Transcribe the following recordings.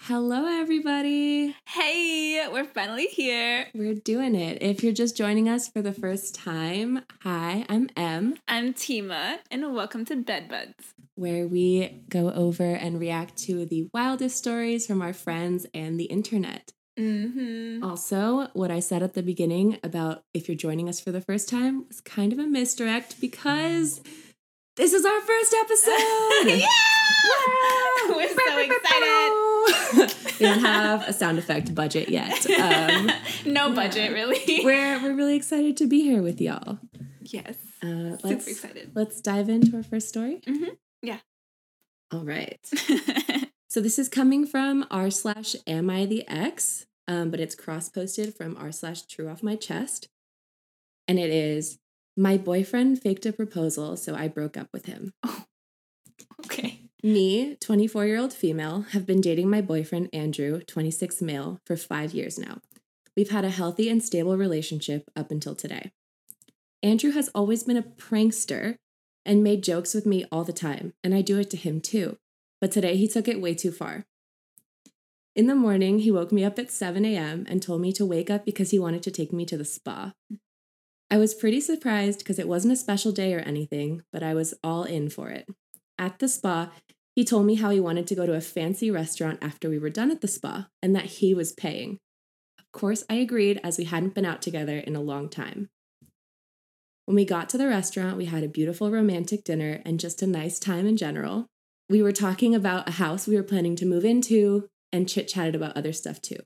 Hello, everybody. Hey, we're finally here. We're doing it. If you're just joining us for the first time, hi, I'm Em, I'm Tima, and welcome to Bed Buds. where we go over and react to the wildest stories from our friends and the internet. Mm-hmm. Also, what I said at the beginning about if you're joining us for the first time was kind of a misdirect because this is our first episode. yeah! We're so excited. we don't have a sound effect budget yet. Um, no budget, really. we're we're really excited to be here with y'all. yes. Uh, Super let's, excited. Let's dive into our first story. Mhm. Yeah. All right. So this is coming from r slash am I the X, um, but it's cross posted from r slash true off my chest, and it is my boyfriend faked a proposal, so I broke up with him. Oh, okay. Me, 24 year old female, have been dating my boyfriend Andrew, 26 male, for five years now. We've had a healthy and stable relationship up until today. Andrew has always been a prankster and made jokes with me all the time, and I do it to him too. But today he took it way too far. In the morning, he woke me up at 7 a.m. and told me to wake up because he wanted to take me to the spa. I was pretty surprised because it wasn't a special day or anything, but I was all in for it. At the spa, he told me how he wanted to go to a fancy restaurant after we were done at the spa and that he was paying. Of course, I agreed as we hadn't been out together in a long time. When we got to the restaurant, we had a beautiful romantic dinner and just a nice time in general. We were talking about a house we were planning to move into and chit chatted about other stuff too.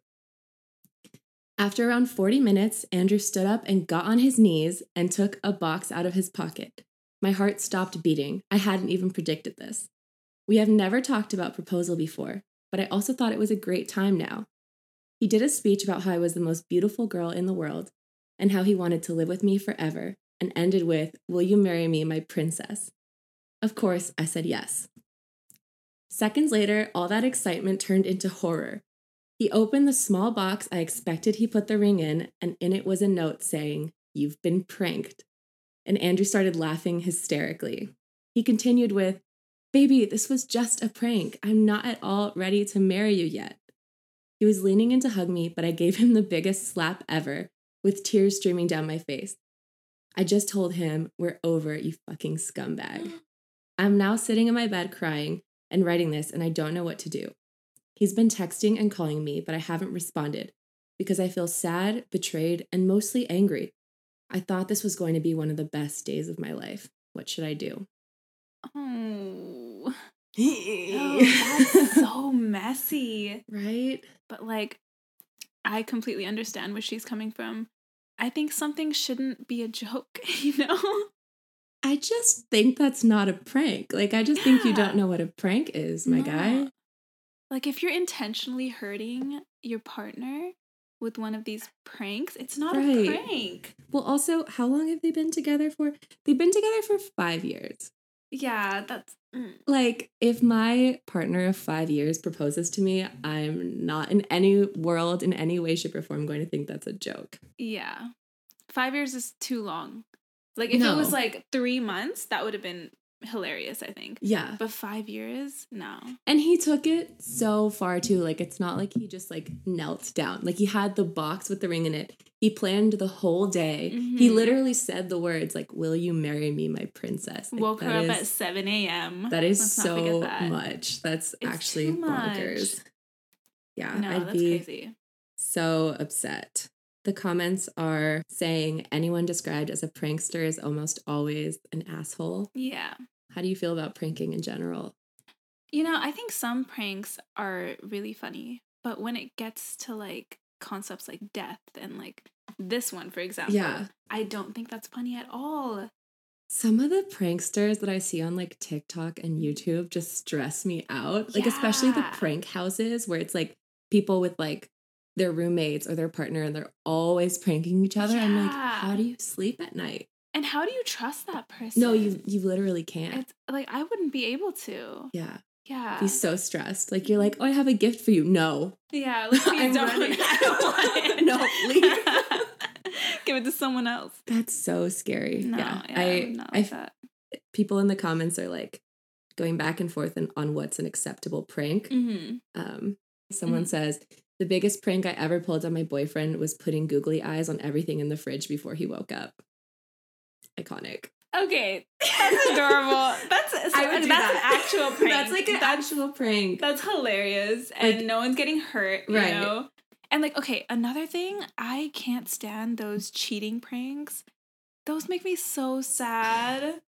After around 40 minutes, Andrew stood up and got on his knees and took a box out of his pocket. My heart stopped beating. I hadn't even predicted this. We have never talked about proposal before, but I also thought it was a great time now. He did a speech about how I was the most beautiful girl in the world and how he wanted to live with me forever, and ended with, Will you marry me, my princess? Of course, I said yes. Seconds later, all that excitement turned into horror. He opened the small box I expected he put the ring in, and in it was a note saying, You've been pranked. And Andrew started laughing hysterically. He continued with, Baby, this was just a prank. I'm not at all ready to marry you yet. He was leaning in to hug me, but I gave him the biggest slap ever, with tears streaming down my face. I just told him, We're over, you fucking scumbag. I'm now sitting in my bed crying and writing this, and I don't know what to do. He's been texting and calling me, but I haven't responded because I feel sad, betrayed, and mostly angry. I thought this was going to be one of the best days of my life. What should I do? Oh. Oh, that's so messy. right? But like, I completely understand where she's coming from. I think something shouldn't be a joke, you know? I just think that's not a prank. Like, I just think you don't know what a prank is, my guy. No. Like if you're intentionally hurting your partner with one of these pranks, it's not Right. a prank. Well, also, how long have they been together for? They've been together for five years. Yeah, that's mm. Like, if my partner of five years proposes to me, I'm not in any world, in any way, shape, or form going to think that's a joke. yeah. Five years is too long. Like if it was like three months, that would have been hilarious, I think. Yeah. But five years, no. And he took it so far too. Like it's not like he just like knelt down. Like he had the box with the ring in it. He planned the whole day. He Mhm. literally said the words like, "Will you marry me, my princess?" Like, Woke her that up at seven a.m. That is Let's so that. much. That's It's actually much. bonkers. Yeah, No, I'd that's be crazy. so upset. The comments are saying anyone described as a prankster is almost always an asshole. Yeah. How do you feel about pranking in general? You know, I think some pranks are really funny, but when it gets to like concepts like death and like this one, for example, Yeah. I don't think that's funny at all. Some of the pranksters that I see on like TikTok and mm-hmm. YouTube just stress me out. Like especially the prank houses where it's like people with like their roommates or their partner and they're always pranking each other. I'm like, how do you sleep at night? And how do you trust that person? No, you you literally can't. It's like I wouldn't be able to. yeah. Yeah. Be so stressed. Like you're like, oh, I have a gift for you. No. Yeah. Like, I'm don't. running. I don't want it. No, leave. Give it to someone else. That's so scary. No, yeah. yeah, I, I, not I that. people in the comments are like going back and forth and on what's an acceptable prank. Mm-hmm. Um, Someone Mhm. says, the biggest prank I ever pulled on my boyfriend was putting googly eyes on everything in the fridge before he woke up. Iconic. Okay, that's adorable. That's so, I would that's that. an actual prank. That's like an that's, actual prank. That's hilarious, and Like- no one's getting hurt. You Right. know. And like, okay, another thing, I can't stand those cheating pranks. Those make me so sad.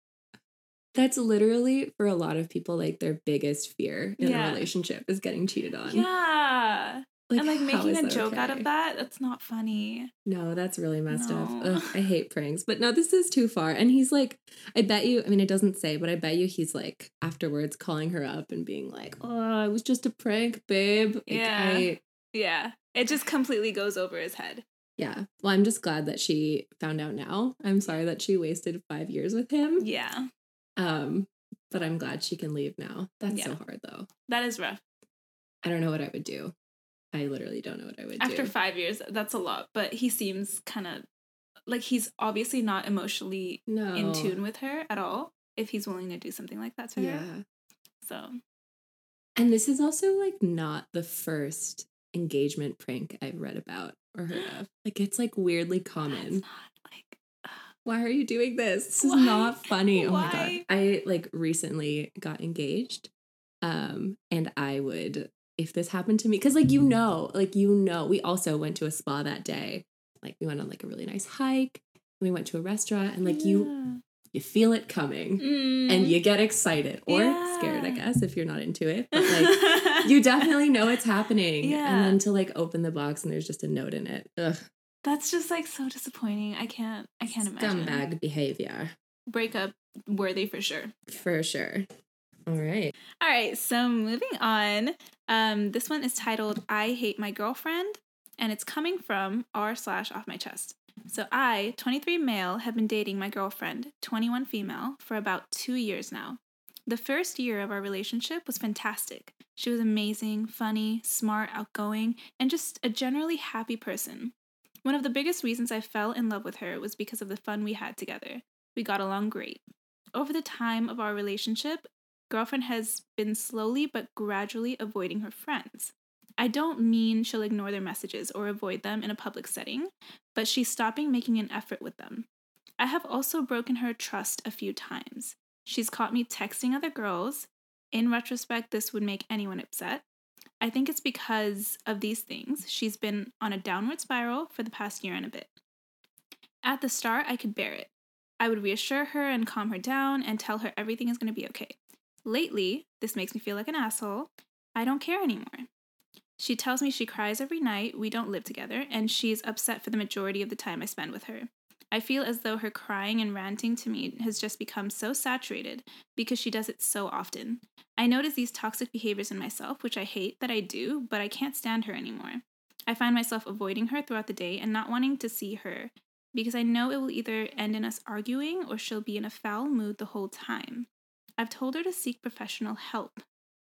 That's literally for a lot of people like their biggest fear in Yeah. a relationship is getting cheated on. Yeah. And like making a joke out of that, that's not funny. No, that's really messed up. Ugh, I hate pranks. But no, this is too far. And he's like, I bet you, I mean, it doesn't say, but I bet you he's like afterwards calling her up and being like, oh, it was just a prank, babe. Like, Yeah. I, Yeah. It just completely goes over his head. yeah. Well, I'm just glad that she found out now. I'm sorry that she wasted five years with him. Yeah. Um, but I'm glad she can leave now. That's Yeah. so hard though. That is rough. I don't know what I would do. I literally don't know what I would do. After five years, that's a lot. But he seems kind of like he's obviously not emotionally no. in tune with her at all if he's willing to do something like that to her. Yeah. So And this is also like not the first engagement prank I've read about or heard of. Like it's like weirdly common. Why are you doing this? This Why? is not funny. Oh my god. I like recently got engaged. Um and I would if this happened to me cuz like you know, like you know, we also went to a spa that day. Like we went on like a really nice hike. And we went to a restaurant and like you you feel it coming Mm. and you get excited or scared, I guess, if you're not into it. But like you definitely know it's happening. Yeah. And then to like open the box and there's just a note in it. Ugh. That's just like so disappointing. I can't. I can't imagine. Scumbag behavior. Breakup worthy for sure. For sure. All right. All right, so moving on. Um, this one is titled "I Hate My Girlfriend," and it's coming from r slash off my chest. So I, 23 male, have been dating my girlfriend, 21 female, for about two years now. The first year of our relationship was fantastic. She was amazing, funny, smart, outgoing, and just a generally happy person. One of the biggest reasons I fell in love with her was because of the fun we had together. We got along great. Over the time of our relationship, girlfriend has been slowly but gradually avoiding her friends. I don't mean she'll ignore their messages or avoid them in a public setting, but she's stopping making an effort with them. I have also broken her trust a few times. She's caught me texting other girls. In retrospect, this would make anyone upset. I think it's because of these things. She's been on a downward spiral for the past year and a bit. At the start, I could bear it. I would reassure her and calm her down and tell her everything is going to be okay. Lately, this makes me feel like an asshole. I don't care anymore. She tells me she cries every night, we don't live together, and she's upset for the majority of the time I spend with her. I feel as though her crying and ranting to me has just become so saturated because she does it so often. I notice these toxic behaviors in myself, which I hate that I do, but I can't stand her anymore. I find myself avoiding her throughout the day and not wanting to see her because I know it will either end in us arguing or she'll be in a foul mood the whole time. I've told her to seek professional help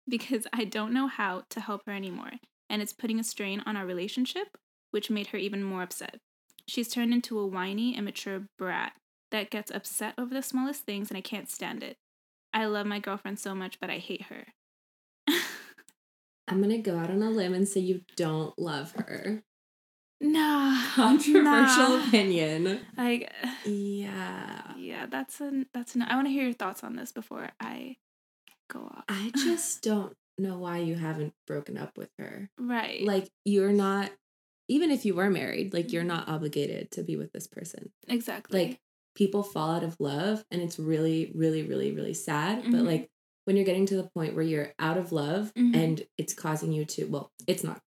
because I don't know how to help her anymore, and it's putting a strain on our relationship, which made her even more upset. She's turned into a whiny, immature brat that gets upset over the smallest things, and I can't stand it. I love my girlfriend so much, but I hate her. I'm gonna go out on a limb and say you don't love her. Nah. Controversial nah. opinion. Like, Yeah. yeah, that's a that's. An, I want to hear your thoughts on this before I go off. I just don't know why you haven't broken up with her. right. Like you're not even if you were married, like you're not obligated to be with this person. exactly. Like people fall out of love and it's really really really really sad, but Mhm. like when you're getting to the point where you're out of love Mhm. and it's causing you to well, it's not.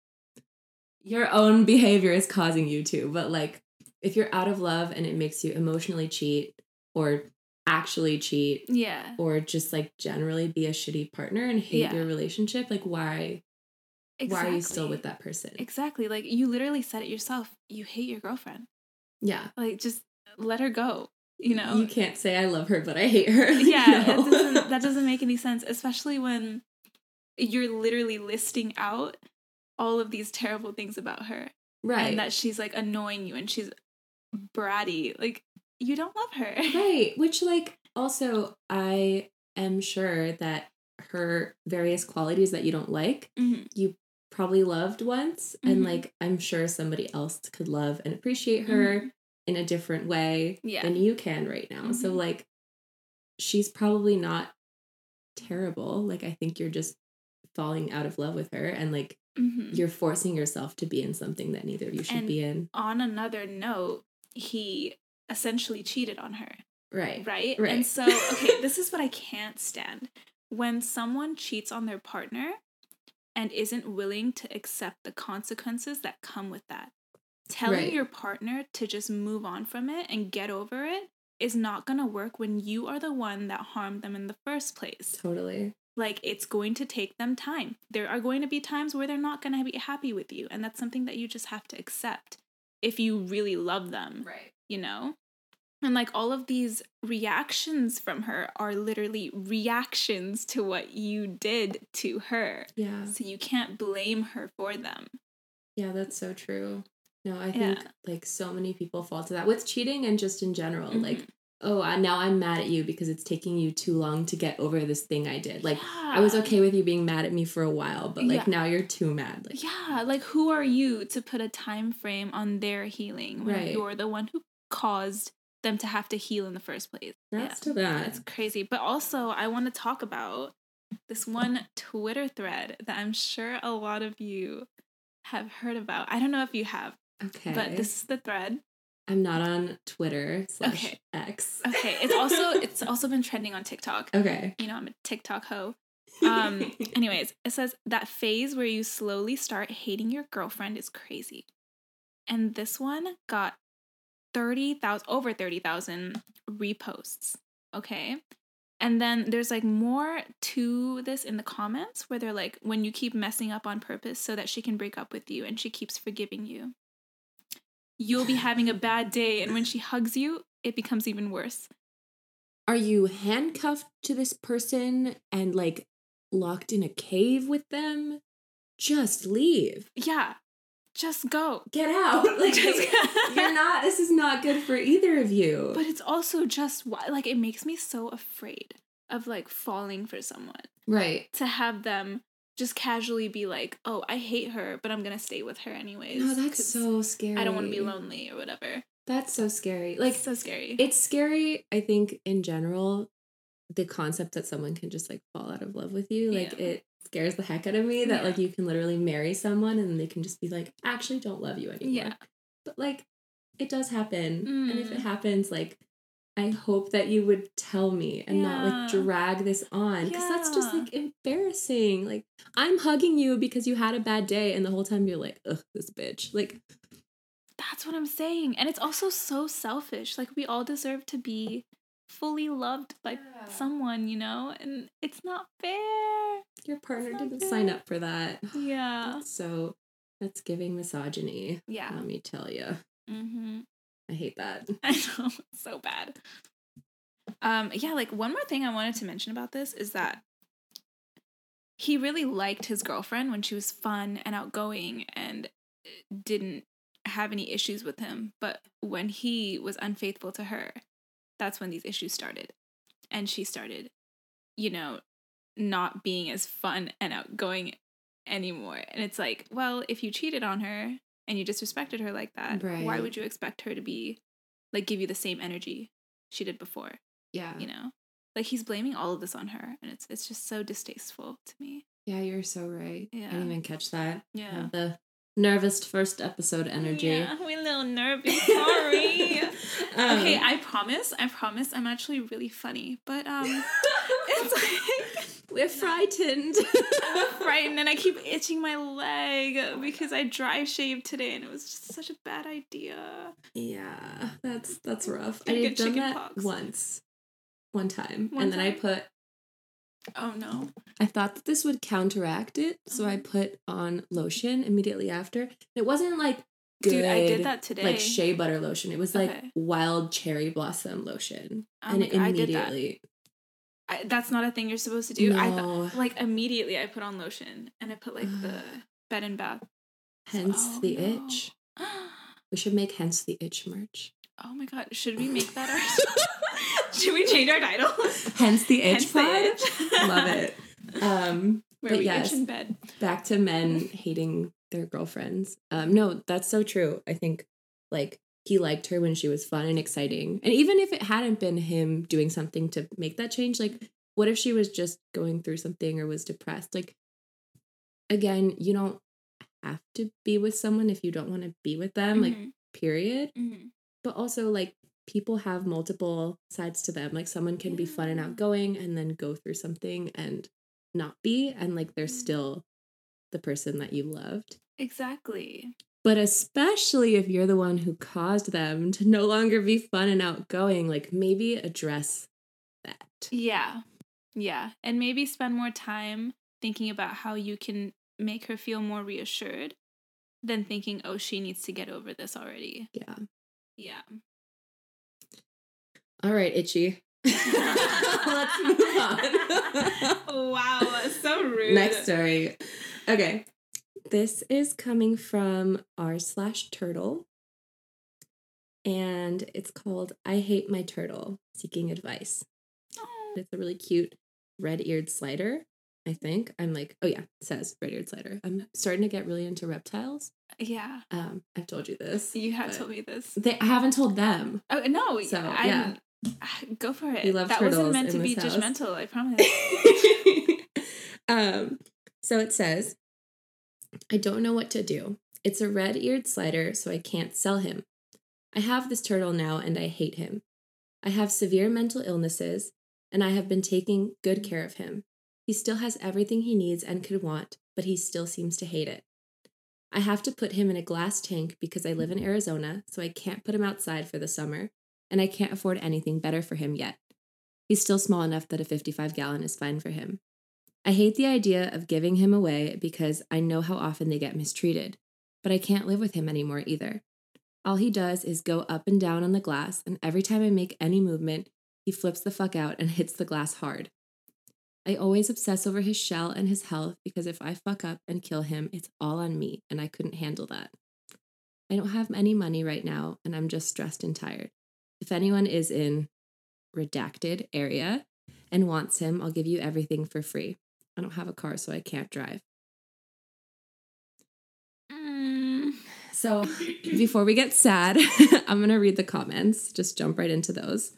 Your own behavior is causing you to, but like if you're out of love and it makes you emotionally cheat or actually cheat yeah. or just like generally be a shitty partner and hate Yeah. your relationship, like why Exactly. why are you still with that person? Exactly. Like you literally said it yourself. You hate your girlfriend. Yeah. Like just let her go. You know. You can't say I love her, but I hate her. yeah, No. it doesn't, that doesn't make any sense, especially when you're literally listing out all of these terrible things about her right. and that she's like annoying you and she's bratty. Like you don't love her. right. Which like also I am sure that her various qualities that you don't like, Mhm. you probably loved once and Mhm. like I'm sure somebody else could love and appreciate her Mhm. in a different way Yeah. than you can right now. So Mhm. like she's probably not terrible. Like I think you're just falling out of love with her and like Mhm. you're forcing yourself to be in something that neither of you should And- be in. On another note, he essentially cheated on her. Right. right? Right. And so, okay, this is what I can't stand. When someone cheats on their partner and isn't willing to accept the consequences that come with that. Telling Right. your partner to just move on from it and get over it is not going to work when you are the one that harmed them in the first place. Totally. Like, it's going to take them time. There are going to be times where they're not going to be happy with you. And that's something that you just have to accept if you really love them Right. you know? And like all of these reactions from her are literally reactions to what you did to her. Yeah. So you can't blame her for them. Yeah, that's so true. No, I Yeah. think like so many people fall to that with cheating and just in general. Like, Mhm. Oh, now I'm mad at you because it's taking you too long to get over this thing I did. Like, I was okay with you being mad at me for a while, but like Yeah. now you're too mad. Like, Yeah, like who are you to put a time frame on their healing when Right. you're the one who caused them to have to heal in the first place? that's yeah. to that. That's crazy. But also, I want to talk about this one Twitter thread that I'm sure a lot of you have heard about. I don't know if you have, okay. but this is the thread. I'm not on Twitter slash Okay. X. Okay, it's also it's also been trending on TikTok. Okay. You know, I'm a TikTok hoe. Um, anyways, it says that phase where you slowly start hating your girlfriend is crazy. And this one got 30,000 over 30,000 reposts, okay? And then there's like more to this in the comments where they're like when you keep messing up on purpose so that she can break up with you and she keeps forgiving you. You'll be having a bad day and when she hugs you, it becomes even worse. Are you handcuffed to this person and like locked in a cave with them? Just leave. Yeah. Just go. Get out. Like Just- you're not this is not good for either of you. But it's also just why like it makes me so afraid of like falling for someone right. to have them just casually be like, "Oh, I hate her, but I'm to stay with her anyways." No, that's so scary. I don't want to be lonely or whatever. That's so scary. Like so scary. it's scary, I think, in general, the concept that someone can just like fall out of love with you. Like Yeah. it scares the heck out of me that Yeah. like you can literally marry someone and they can just be like, actually don't love you anymore. Yeah. But like it does happen. And if it Mm. happens, like I hope that you would tell me and not like drag this on. Because that's just like embarrassing. Like I'm hugging you because you had a bad day and the whole time you're like, ugh, this bitch. Like That's what I'm saying. And it's also so selfish. Like we all deserve to be fully loved by Yeah. someone, you know? And it's not fair. your partner didn't sign up for that. Yeah. So that's giving misogyny. Yeah. Let me tell you. Mhm. I hate that. I know, so bad. Um, yeah, like one more thing I wanted to mention about this is that he really liked his girlfriend when she was fun and outgoing and uh, didn't have any issues with him. But when he was unfaithful to her, that's when these issues started. And she started, you know, not being as fun and outgoing anymore. And it's like, well, if you cheated on her and you disrespected her like that, why would you expect her to be like give you the same energy she did before? Yeah. You know? Like he's blaming all of this on her and it's it's just so distasteful to me. Yeah, you're so right. I Yeah. didn't even catch that. Yeah. Have the nervous first episode energy. Yeah, we're a little nervous. Sorry. Um, okay, I promise. I promise. I'm actually really funny, but um, it's like we're frightened. I'm frightened, and I keep itching my leg because I dry shaved today, and it was just such a bad idea. yeah, that's that's rough. I've done chicken that pox. once, one time, One and then I put. Oh no! I thought that this would counteract it, so I Mhm. put on lotion immediately after. It wasn't like good, Dude, I did that today. like shea butter lotion. It was like Okay. wild cherry blossom lotion, Oh and my God, I did that. immediately. I, that's not a thing you're supposed to do. I No. thought like immediately I put on lotion and I put like the bed and bath. Hence Oh, the no. itch. We should make hence the itch merch. Oh my god! Should we make that our? should we change our title? hence the Hence itch the itch. Love it. Um, Where But we yes. itch in bed. back to men hating their girlfriends. Um, no, that's so true. I think like he liked her when she was fun and exciting. And even if it hadn't been him doing something to make that change, like what if she was just going through something or was depressed? Like again, you don't have to be with someone if you don't want to be with them, like Mhm, period. mhm. But also like people have multiple sides to them. Like someone can be fun and outgoing and then go through something and not be and like they're Mm. still the person that you loved. Exactly. But especially if you're the one who caused them to no longer be fun and outgoing, like maybe address that. Yeah. Yeah. And maybe spend more time thinking about how you can make her feel more reassured than thinking, oh, she needs to get over this already. Yeah. Yeah. All right, Itchy. Let's move on. wow. So rude. Next story. Okay. This is coming from r slash turtle. And it's called I Hate My Turtle Seeking Advice. Oh. It's a really cute red eared slider, I think. I'm like, oh yeah, it says red eared slider. I'm starting to get really into reptiles. Yeah. Um, I've told you this. You have told me this. They, I haven't told them. Oh, no. So, I'm, yeah. Go for it. We love that wasn't meant to be house. judgmental, I promise. um, so it says, I don't know what to do. It's a red eared slider, so I can't sell him. I have this turtle now and I hate him. I have severe mental illnesses and I have been taking good care of him. He still has everything he needs and could want, but he still seems to hate it. I have to put him in a glass tank because I live in Arizona, so I can't put him outside for the summer, and I can't afford anything better for him yet. He's still small enough that a 55 gallon is fine for him. I hate the idea of giving him away because I know how often they get mistreated, but I can't live with him anymore either. All he does is go up and down on the glass, and every time I make any movement, he flips the fuck out and hits the glass hard. I always obsess over his shell and his health because if I fuck up and kill him, it's all on me, and I couldn't handle that. I don't have any money right now, and I'm just stressed and tired. If anyone is in redacted area and wants him, I'll give you everything for free. I don't have a car, so I can't drive. Mm. So before we get sad, I'm going to read the comments, just jump right into those.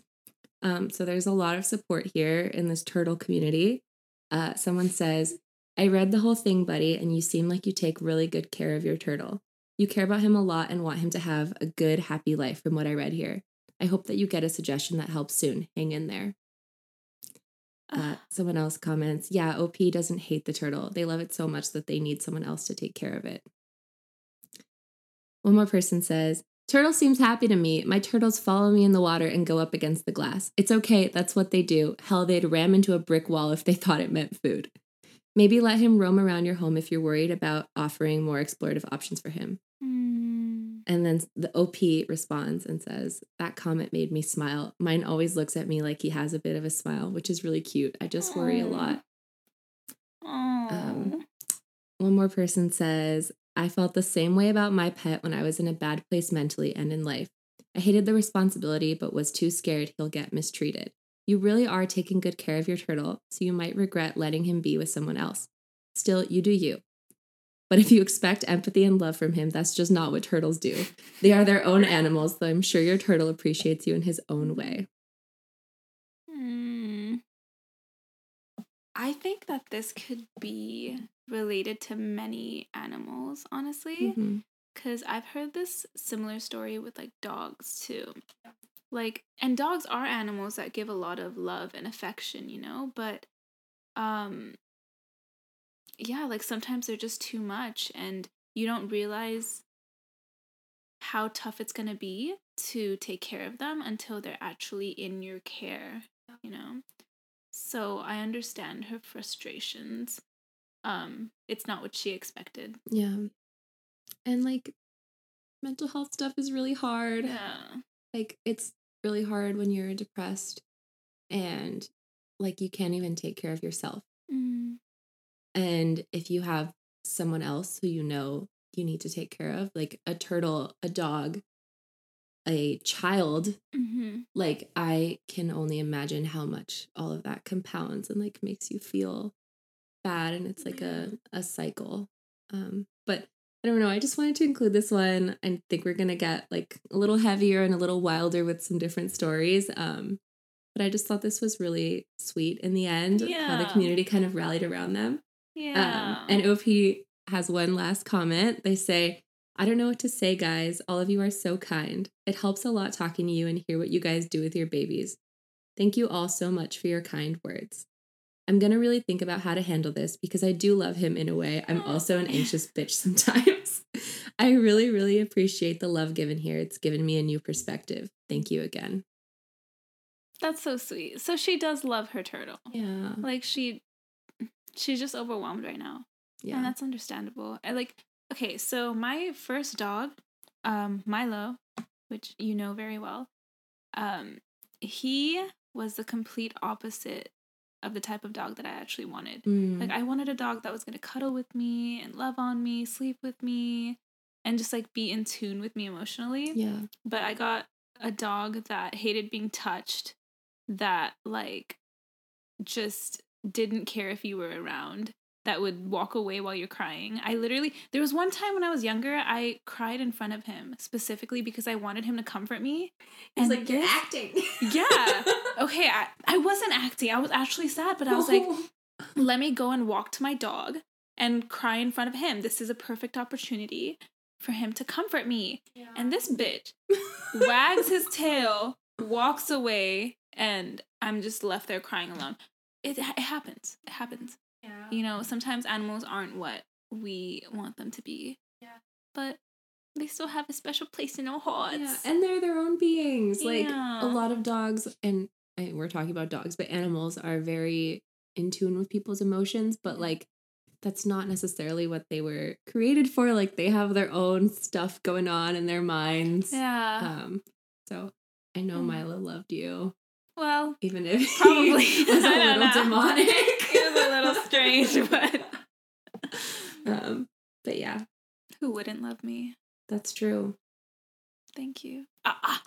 Um, so there's a lot of support here in this turtle community. Uh, someone says, I read the whole thing, buddy, and you seem like you take really good care of your turtle. You care about him a lot and want him to have a good, happy life from what I read here. I hope that you get a suggestion that helps soon. Hang in there. Uh, someone else comments, yeah, OP doesn't hate the turtle. They love it so much that they need someone else to take care of it. One more person says, Turtle seems happy to me. My turtles follow me in the water and go up against the glass. It's okay, that's what they do. Hell, they'd ram into a brick wall if they thought it meant food. Maybe let him roam around your home if you're worried about offering more explorative options for him. Mm. And then the OP responds and says, That comment made me smile. Mine always looks at me like he has a bit of a smile, which is really cute. I just worry a lot. Um, One more person says, I felt the same way about my pet when I was in a bad place mentally and in life. I hated the responsibility, but was too scared he'll get mistreated. You really are taking good care of your turtle, so you might regret letting him be with someone else. Still, you do you. But if you expect empathy and love from him, that's just not what turtles do. They are their own animals, though I'm sure your turtle appreciates you in his own way. Hmm. I think that this could be related to many animals, honestly. Because I've heard this similar story with like dogs too. Like, and dogs are animals that give a lot of love and affection, you know? But, um, yeah, like sometimes they're just too much and you don't realize how tough it's going to be to take care of them until they're actually in your care, you know? So I understand her frustrations. Um, it's not what she expected. Yeah. And like mental health stuff is really hard. Yeah. Like it's really hard when you're depressed and like you can't even take care of yourself. Mm. And if you have someone else who you know you need to take care of, like a turtle, a dog, a child, Mm-hmm. like I can only imagine how much all of that compounds and like makes you feel bad and it's like a, a cycle. Um, but I don't know. I just wanted to include this one. I think we're gonna get like a little heavier and a little wilder with some different stories. Um, but I just thought this was really sweet in the end. Yeah. How the community kind of rallied around them. Yeah. Um, and OP has one last comment. They say, I don't know what to say, guys. All of you are so kind. It helps a lot talking to you and hear what you guys do with your babies. Thank you all so much for your kind words. I'm going to really think about how to handle this because I do love him in a way. I'm also an anxious bitch sometimes. I really, really appreciate the love given here. It's given me a new perspective. Thank you again. That's so sweet. So she does love her turtle. Yeah. Like she she's just overwhelmed right now. Yeah. And that's understandable. I like okay, so my first dog, um, Milo, which you know very well, um, he was the complete opposite of the type of dog that I actually wanted. Mm. Like I wanted a dog that was gonna cuddle with me and love on me, sleep with me, and just like be in tune with me emotionally. yeah. But I got a dog that hated being touched, that like just didn't care if you were around, that would walk away while you're crying. I literally, there was one time when I was younger, I cried in front of him specifically because I wanted him to comfort me. He's like you're acting. Yeah. Okay, I, I wasn't acting. I was actually sad, but I was like, let me go and walk to my dog and cry in front of him. This is a perfect opportunity for him to comfort me. Yeah. And this bitch wags his tail, walks away, and I'm just left there crying alone. It, it happens. It happens. Yeah. You know, sometimes animals aren't what we want them to be. Yeah. But they still have a special place in our hearts. Yeah, and they're their own beings. Like Yeah. a lot of dogs, and I, we're talking about dogs, but animals are very in tune with people's emotions. But like, that's not necessarily what they were created for. Like they have their own stuff going on in their minds. yeah. Um. So I know Mm. Milo loved you, well, even if Probably. was a little know. demonic. it was a little strange, but um. But yeah, who wouldn't love me? that's true. Thank you. Ah, ah.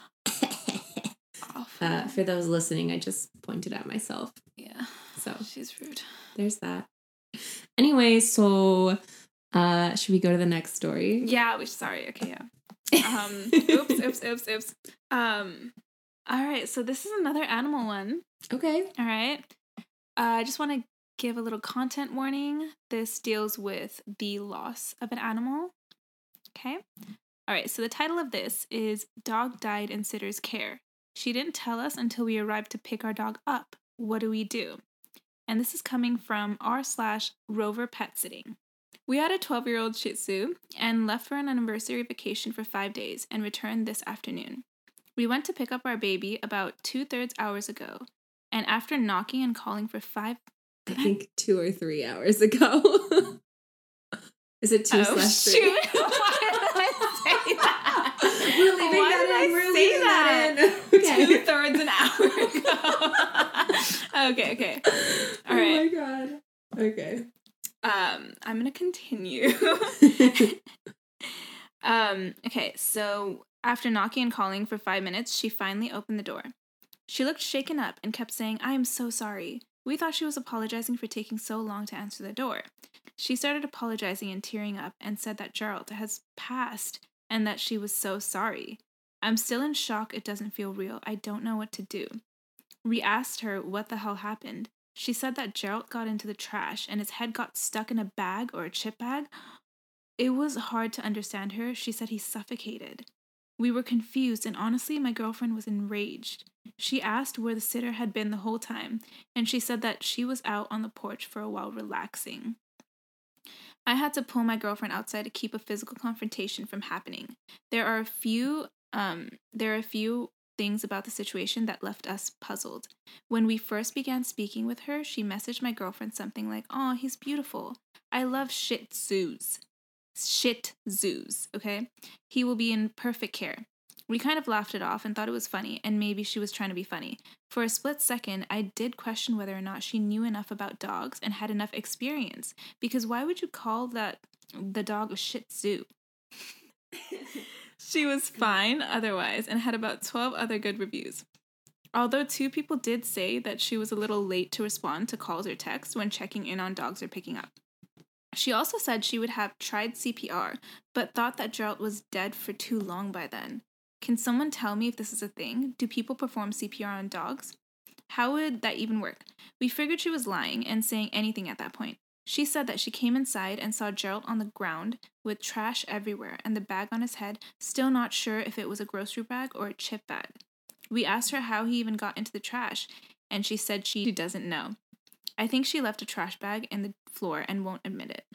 Uh, for those listening, I just pointed at myself. yeah. So She's rude. there's that. Anyway, so uh should we go to the next story? Yeah, we sorry. Okay, yeah. Um oops, oops, oops, oops. Um all right, so this is another animal one. Okay. All right. Uh, I just want to give a little content warning. This deals with the loss of an animal. Okay. All right. So the title of this is Dog Died in Sitter's Care. She didn't tell us until we arrived to pick our dog up. What do we do? And this is coming from r slash Rover Pet Sitting. We had a 12 year old Shih Tzu and left for an anniversary vacation for five days and returned this afternoon. We went to pick up our baby about two thirds hours ago, and after knocking and calling for five, I think two or three hours ago. Is it two oh slash shoot! three? Why did I say that? We're leaving Why that did in. I We're say that, that? in. Two thirds an hour ago. okay, okay. All right. Oh my god. Okay. Um, I'm gonna continue. um, okay, so after knocking and calling for five minutes, she finally opened the door. She looked shaken up and kept saying, I am so sorry. We thought she was apologizing for taking so long to answer the door. She started apologizing and tearing up and said that Gerald has passed and that she was so sorry. I'm still in shock. It doesn't feel real. I don't know what to do. We asked her what the hell happened. She said that Gerald got into the trash and his head got stuck in a bag or a chip bag. It was hard to understand her. She said he suffocated. We were confused, and honestly, my girlfriend was enraged. She asked where the sitter had been the whole time, and she said that she was out on the porch for a while relaxing. I had to pull my girlfriend outside to keep a physical confrontation from happening. There are a few um there are a few things about the situation that left us puzzled. When we first began speaking with her, she messaged my girlfriend something like, "Oh, he's beautiful. I love shit zoos. Shit zoos, okay? He will be in perfect care." We kind of laughed it off and thought it was funny, and maybe she was trying to be funny. For a split second, I did question whether or not she knew enough about dogs and had enough experience, because why would you call that the dog a shih tzu? she was fine otherwise and had about 12 other good reviews. Although two people did say that she was a little late to respond to calls or texts when checking in on dogs or picking up. She also said she would have tried CPR, but thought that Gerald was dead for too long by then. Can someone tell me if this is a thing? Do people perform CPR on dogs? How would that even work? We figured she was lying and saying anything at that point. She said that she came inside and saw Gerald on the ground with trash everywhere and the bag on his head, still not sure if it was a grocery bag or a chip bag. We asked her how he even got into the trash, and she said she doesn't know. I think she left a trash bag in the floor and won't admit it.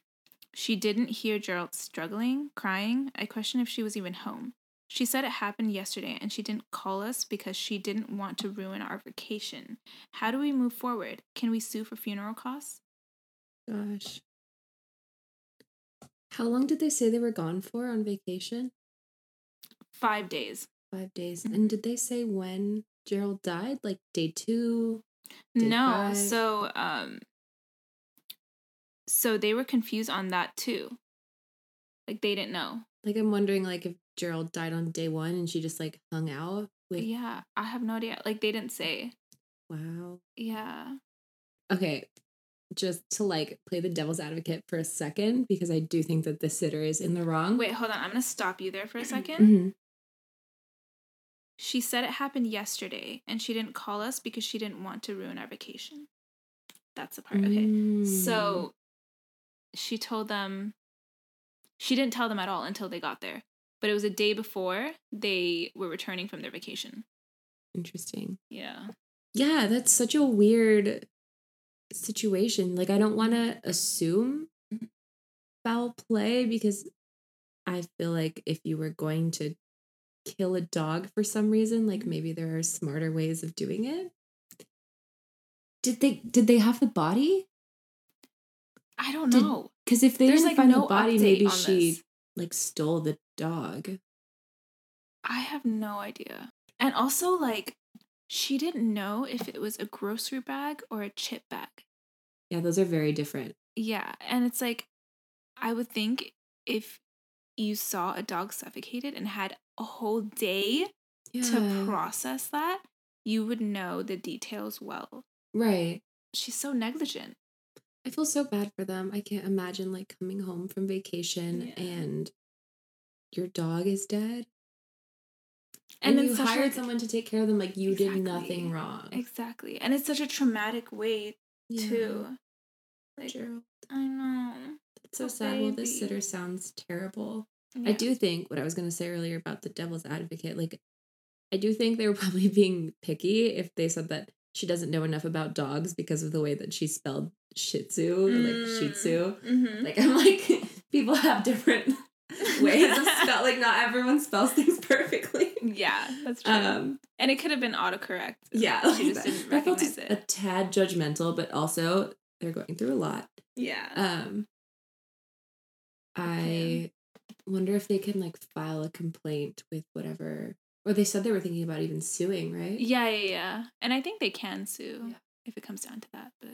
She didn't hear Gerald struggling, crying. I question if she was even home. She said it happened yesterday and she didn't call us because she didn't want to ruin our vacation. How do we move forward? Can we sue for funeral costs? Gosh. How long did they say they were gone for on vacation? Five days. Five days. Mhm. And did they say when Gerald died? Like day two? Day no, five? so um so they were confused on that too. Like they didn't know. Like I'm wondering like if Gerald died on day one and she just like hung out with Yeah, I have no idea. Like they didn't say. Wow. Yeah. Okay. Just to like play the devil's advocate for a second, because I do think that the sitter is in the wrong. Wait, hold on. I'm gonna stop you there for a 2nd Mhm. She said it happened yesterday and she didn't call us because she didn't want to ruin our vacation. That's the part. Okay. Mm. So she told them she didn't tell them at all until they got there. But it was a day before they were returning from their vacation. interesting. Yeah. Yeah, that's such a weird situation. Like I don't want to assume Mhm. foul play because I feel like if you were going to kill a dog for some reason, like maybe there are smarter ways of doing it. Did they did they have the body? I don't Did- know. Because if they There's, didn't like, find no the body, maybe she this. like stole the dog. I have no idea. And also, like, she didn't know if it was a grocery bag or a chip bag. Yeah, those are very different. Yeah. And it's like, I would think if you saw a dog suffocated and had a whole day to process that, you would know the details well. right. She's so negligent. I feel so bad for them. I can't imagine like coming home from vacation Yeah. and your dog is dead. And And, then you hired a- someone to take care of them like you did nothing wrong. Exactly. And it's such a traumatic way, Yeah. too. Like, Gerald. I know. It's so sad. Well, this sitter sounds terrible. I do think what I was going to say earlier about the devil's advocate, like, I do think they were probably being picky if they said that she doesn't know enough about dogs because of the way that she spelled Shih Tzu or like Shih Tzu. Mm-hmm. Like, I'm like, people have different ways of spell. Like, not everyone spells things perfectly. yeah, that's true. Um, and it could have been autocorrect. yeah, She like just that. didn't I felt recognize it. a tad judgmental, but also they're going through a lot. yeah. Um, I wonder if they can like file a complaint with whatever, or they said they were thinking about even suing, right? yeah, yeah, yeah. And I think they can sue Yeah. if it comes down to that. But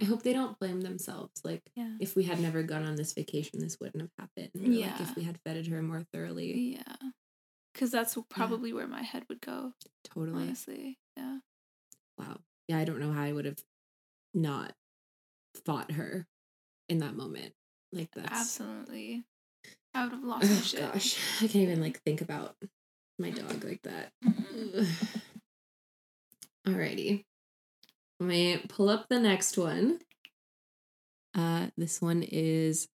I hope they don't blame themselves. Like, yeah. if we had never gone on this vacation, this wouldn't have happened. Or, Like, Yeah. if we had feted her more thoroughly. Yeah. Because that's probably where my head would go, Totally. honestly. Yeah. Wow. Yeah, I don't know how I would have not fought her in that moment. Like, that's. Absolutely. I would have lost my Oh, shit. gosh. I can't even like think about my dog like that. Mm-mm. Alrighty. Let me pull up the next one. Uh, this one is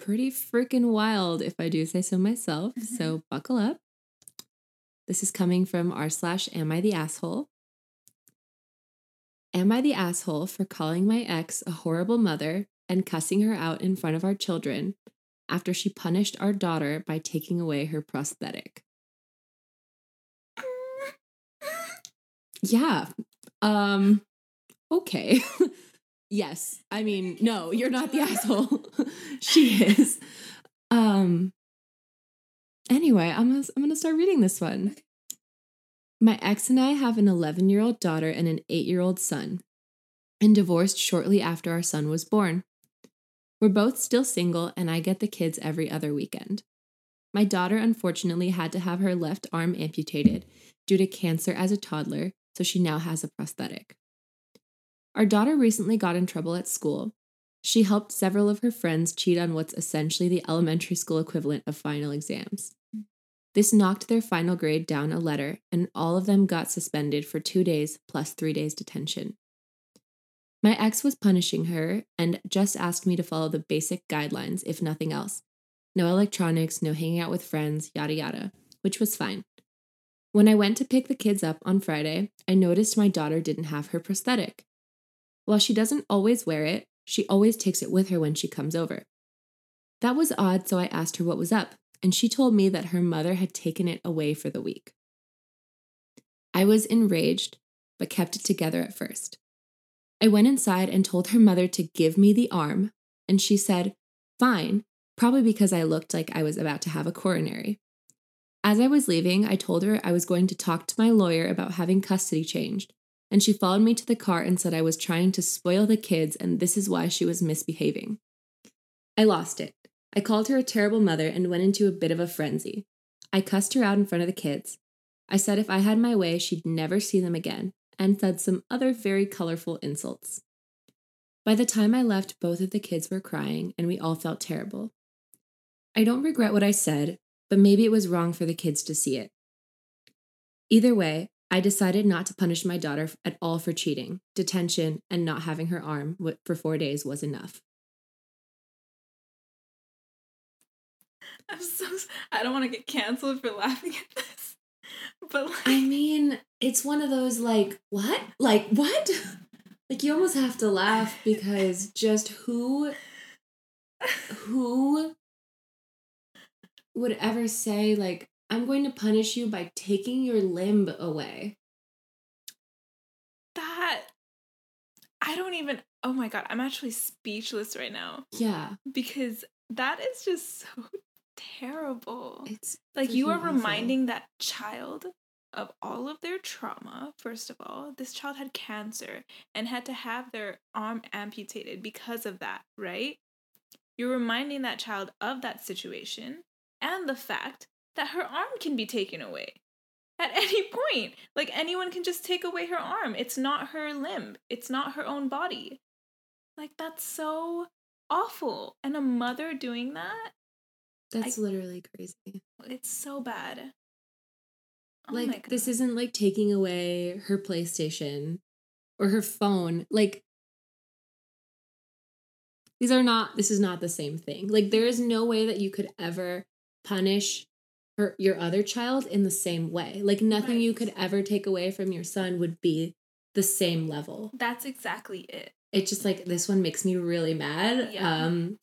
pretty freaking wild, if I do say so myself. So buckle up. This is coming from r slash am I the asshole? Am I the asshole for calling my ex a horrible mother and cussing her out in front of our children after she punished our daughter by taking away her prosthetic? Yeah. Um okay. yes. I mean, no, you're not the asshole. she is. Um Anyway, I'm gonna, I'm going to start reading this one. My ex and I have an 11-year-old daughter and an 8-year-old son and divorced shortly after our son was born. We're both still single and I get the kids every other weekend. My daughter unfortunately had to have her left arm amputated due to cancer as a toddler, so she now has a prosthetic. Our daughter recently got in trouble at school. She helped several of her friends cheat on what's essentially the elementary school equivalent of final exams. Hmm. This knocked their final grade down a letter, and all of them got suspended for two days plus three days detention. My ex was punishing her and just asked me to follow the basic guidelines, if nothing else. No electronics, no hanging out with friends, yada yada, which was fine. When I went to pick the kids up on Friday, I noticed my daughter didn't have her prosthetic. While she doesn't always wear it, she always takes it with her when she comes over. That was odd, so I asked her what was up, and she told me that her mother had taken it away for the week. I was enraged, but kept it together at first. I went inside and told her mother to give me the arm, and she said, Fine, probably because I looked like I was about to have a coronary. As I was leaving, I told her I was going to talk to my lawyer about having custody changed, and she followed me to the car and said I was trying to spoil the kids and this is why she was misbehaving. I lost it. I called her a terrible mother and went into a bit of a frenzy. I cussed her out in front of the kids. I said if I had my way, she'd never see them again, and said some other very colorful insults. By the time I left, both of the kids were crying, and we all felt terrible. I don't regret what I said, but maybe it was wrong for the kids to see it. Either way, I decided not to punish my daughter at all for cheating. Detention and not having her arm for four days was enough. I'm so. I don't want to get canceled for laughing at this, but like, I mean, it's one of those like what, like what, like you almost have to laugh because just who, who would ever say like I'm going to punish you by taking your limb away. That I don't even. Oh my god, I'm actually speechless right now. Yeah, because that is just so terrible. It's like you are reminding that child of all of their trauma. First of all, this child had cancer and had to have their arm amputated because of that, right? You're reminding that child of that situation and the fact that her arm can be taken away at any point. Like anyone can just take away her arm. It's not her limb, it's not her own body. Like that's so awful. And a mother doing that that's I, literally crazy. It's so bad. Oh like this isn't like taking away her PlayStation or her phone. Like these are not this is not the same thing. Like there is no way that you could ever punish her your other child in the same way. Like nothing right. you could ever take away from your son would be the same level. That's exactly it. It's just like this one makes me really mad. Yeah. Um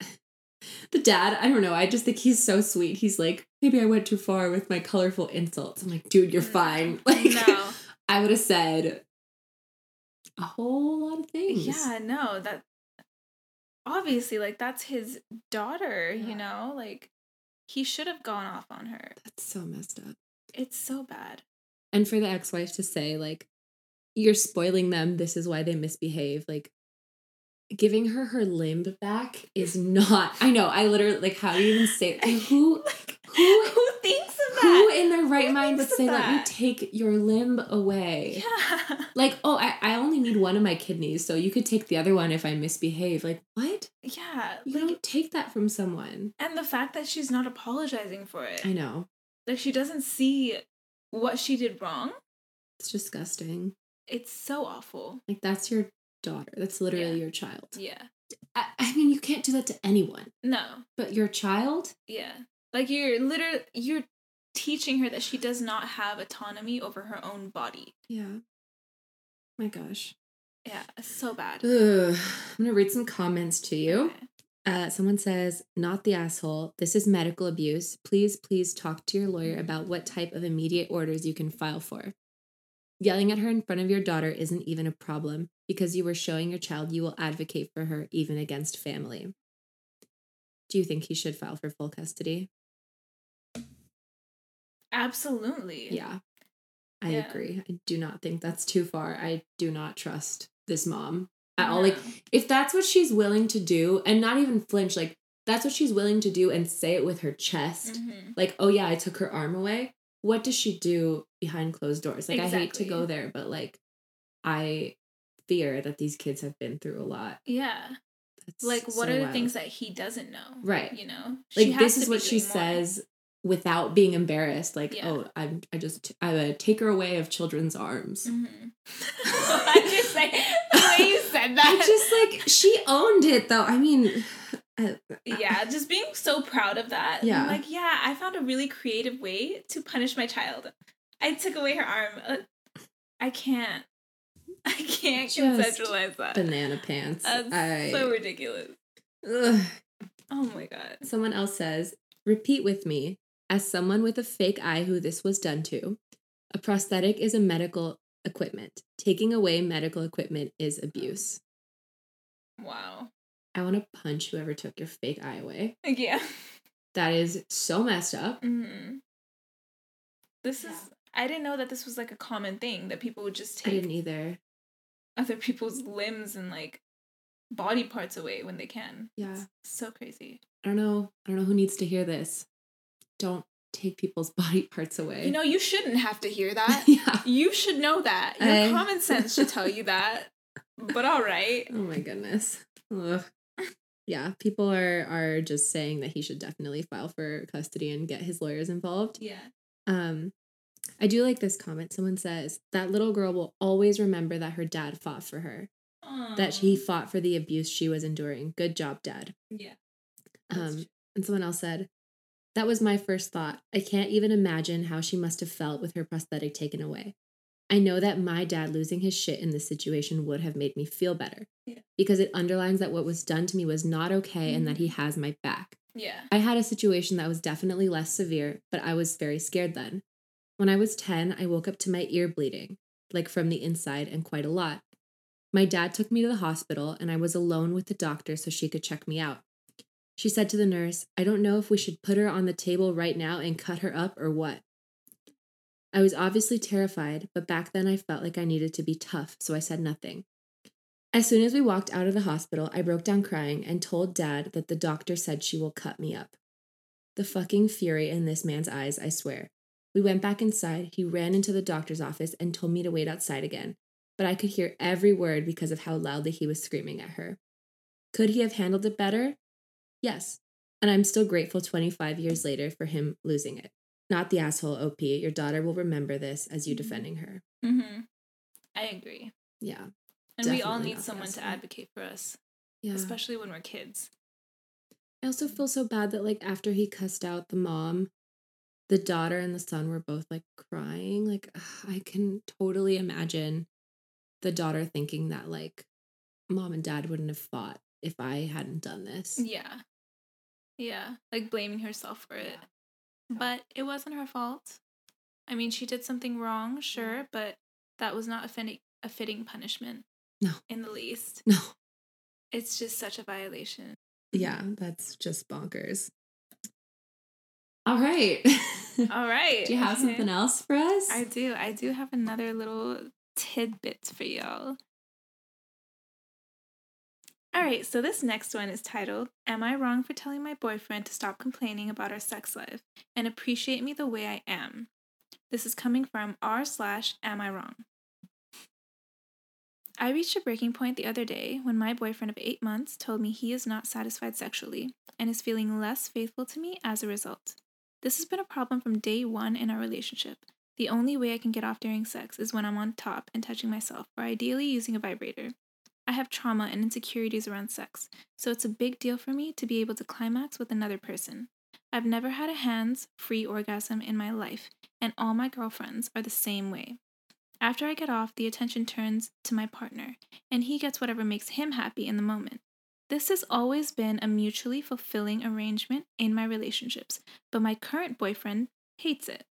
the dad, I don't know. I just think he's so sweet. He's like, maybe I went too far with my colorful insults. I'm like, dude, you're fine. Like, no. I would have said a whole lot of things. Yeah, no, that obviously, like, that's his daughter, yeah. you know? Like, he should have gone off on her. That's so messed up. It's so bad. And for the ex wife to say, like, you're spoiling them, this is why they misbehave. Like, giving her her limb back is not. I know. I literally like. How do you even say who? Who? Who thinks of that? Who in their right mind would say, "Let me take your limb away"? Yeah. Like, oh, I, I only need one of my kidneys, so you could take the other one if I misbehave. Like, what? Yeah. You like, don't take that from someone. And the fact that she's not apologizing for it. I know. Like she doesn't see what she did wrong. It's disgusting. It's so awful. Like that's your daughter. That's literally yeah. your child. Yeah. I, I mean, you can't do that to anyone. No. But your child? Yeah. Like you're literally you're teaching her that she does not have autonomy over her own body. Yeah. My gosh. Yeah, so bad. Ugh. I'm gonna read some comments to you. Okay. Uh, someone says, not the asshole. This is medical abuse. Please, please talk to your lawyer about what type of immediate orders you can file for. Yelling at her in front of your daughter isn't even a problem because you were showing your child you will advocate for her even against family. Do you think he should file for full custody? Absolutely. Yeah. I yeah. agree. I do not think that's too far. I do not trust this mom at all. Like, if that's what she's willing to do and not even flinch, like, that's what she's willing to do and say it with her chest. Mm-hmm. Like, oh yeah, I took her arm away. What does she do behind closed doors? Like, I hate to go there, but like, I fear that these kids have been through a lot. Yeah. That's Like, what so are the wild. things that he doesn't know? Right. You know? like this is what she more. says without being embarrassed like Yeah. oh i'm i just i would take her away of children's arms Mhm. I just like the way you said that. i just like she owned it though i mean uh, yeah, just being so proud of that. Yeah. I'm like, yeah, I found a really creative way to punish my child. I took away her arm. Uh, I can't. I can't Just conceptualize that. banana pants That's I, so ridiculous. ugh. Oh my god. someone else says repeat with me as someone with a fake eye who this was done to a prosthetic is a medical equipment taking away medical equipment is abuse Wow. i want to punch whoever took your fake eye away yeah. that is so messed up hmm This is. I didn't know that this was like a common thing that people would just take. i didn't either other people's limbs and like body parts away when they can. yeah So crazy. I don't know. I don't know who needs to hear this. Don't take people's body parts away. You know, you shouldn't have to hear that. yeah. You should know that. Your I- common sense should tell you that. But all right. Oh my goodness. Ugh. Yeah, people are are just saying that he should definitely file for custody and get his lawyers involved. Yeah. Um I do like this comment. Someone says that little girl will always remember that her dad fought for her. That he fought for the abuse she was enduring. Good job, dad. Yeah. Um, and someone else said, That was my first thought. I can't even imagine how she must have felt with her prosthetic taken away. I know that my dad losing his shit in this situation would have made me feel better Yeah. because it underlines that what was done to me was not okay and that he Mm-hmm. has my back. Yeah. I had a situation that was definitely less severe, but I was very scared then. When I was 10, I woke up to my ear bleeding, like from the inside, and quite a lot. My dad took me to the hospital, and I was alone with the doctor so she could check me out. She said to the nurse, I don't know if we should put her on the table right now and cut her up or what. I was obviously terrified, but back then I felt like I needed to be tough, so I said nothing. As soon as we walked out of the hospital, I broke down crying and told dad that the doctor said she will cut me up. The fucking fury in this man's eyes, I swear. We went back inside. He ran into the doctor's office and told me to wait outside again, but I could hear every word because of how loudly he was screaming at her. Could he have handled it better? Yes. And I'm still grateful 25 years later for him losing it. Not the asshole OP. Your daughter will remember this as you Mhm. defending her. Mm-hmm. I agree. Yeah. And we all need someone to advocate for us, Yeah. especially when we're kids. I also feel so bad that like after he cussed out the mom, the daughter and the son were both like crying. Like I can totally imagine the daughter thinking that like mom and dad wouldn't have fought if I hadn't done this. Yeah. Yeah. Like blaming herself for it. But it wasn't her fault. I mean, she did something wrong, sure, but that was not a fitting, a fitting punishment. No. In the least. No. It's just such a violation. Yeah, that's just bonkers. All right. All right. Do you have something else for us? I do. I do have another little tidbit for y'all. All right, so this next one is titled Am I Wrong for Telling My Boyfriend to Stop Complaining About Our Sex Life and Appreciate Me the Way I Am? This is coming from r slash Am I Wrong? I reached a breaking point the other day when my boyfriend of eight months told me he is not satisfied sexually and is feeling less faithful to me as a result. This has been a problem from day one in our relationship. The only way I can get off during sex is when I'm on top and touching myself, or ideally using a vibrator. I have trauma and insecurities around sex, so it's a big deal for me to be able to climax with another person. I've never had a hands free orgasm in my life, and all my girlfriends are the same way. After I get off, the attention turns to my partner, and he gets whatever makes him happy in the moment. This has always been a mutually fulfilling arrangement in my relationships, but my current boyfriend hates it.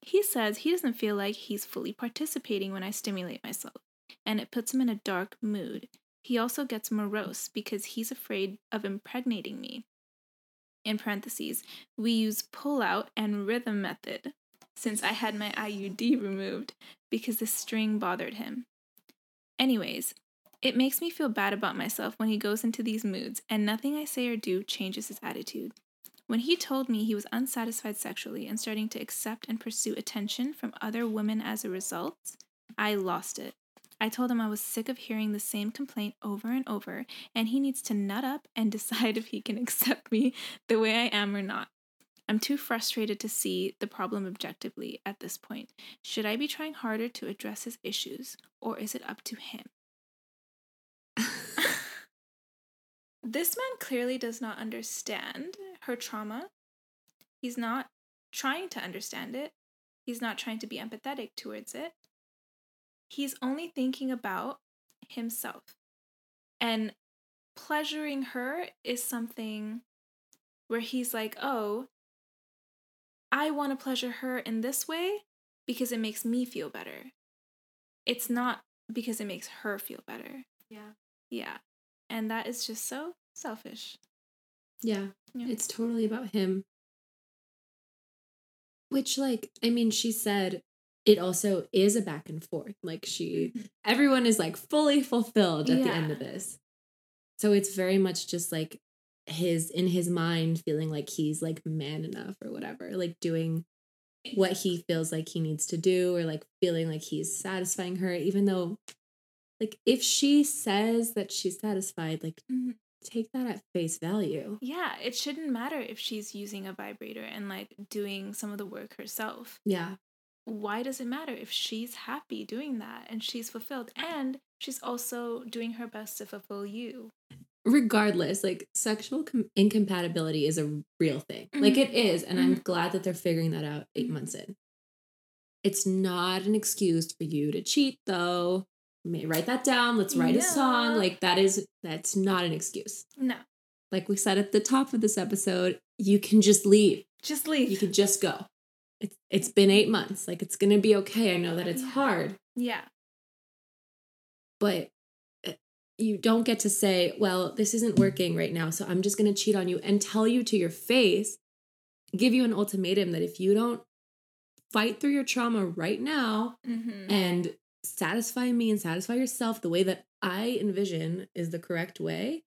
He says he doesn't feel like he's fully participating when I stimulate myself, and it puts him in a dark mood. He also gets morose because he's afraid of impregnating me. In parentheses, we use pull out and rhythm method since I had my IUD removed because the string bothered him. Anyways, It makes me feel bad about myself when he goes into these moods, and nothing I say or do changes his attitude. When he told me he was unsatisfied sexually and starting to accept and pursue attention from other women as a result, I lost it. I told him I was sick of hearing the same complaint over and over, and he needs to nut up and decide if he can accept me the way I am or not. I'm too frustrated to see the problem objectively at this point. Should I be trying harder to address his issues, or is it up to him? this man clearly does not understand her trauma. He's not trying to understand it. He's not trying to be empathetic towards it. He's only thinking about himself. And pleasuring her is something where he's like, oh, I want to pleasure her in this way because it makes me feel better. It's not because it makes her feel better. Yeah. Yeah. And that is just so selfish. Yeah. Yeah. It's totally about him. Which, like, I mean, she said it also is a back and forth. Like, she, everyone is like fully fulfilled at the end of this. So it's very much just like his, in his mind, feeling like he's like man enough or whatever, like doing what he feels like he needs to do or like feeling like he's satisfying her, even though, like, if she says that she's satisfied, like, Mhm. take that at face value. Yeah, it shouldn't matter if she's using a vibrator and like doing some of the work herself. Yeah. Why does it matter if she's happy doing that and she's fulfilled and she's also doing her best to fulfill you? regardless, like sexual com- incompatibility is a real thing. Like it is, and I'm glad that they're figuring that out 8 Mhm. months in. It's not an excuse for you to cheat though. May write that down. Let's write a song. Like that is that's not an excuse. No, Like we said at the top of this episode, you can just leave. just leave. You can just go. It's it's been 8 months. Like it's going to be okay. I know that it's Yeah. hard, yeah, but uh, you don't get to say, well, this isn't working right now, so I'm just going to cheat on you and tell you to your face, give you an ultimatum that if you don't fight through your trauma right now mm-hmm. and satisfy me and satisfy yourself the way that I envision is the correct way,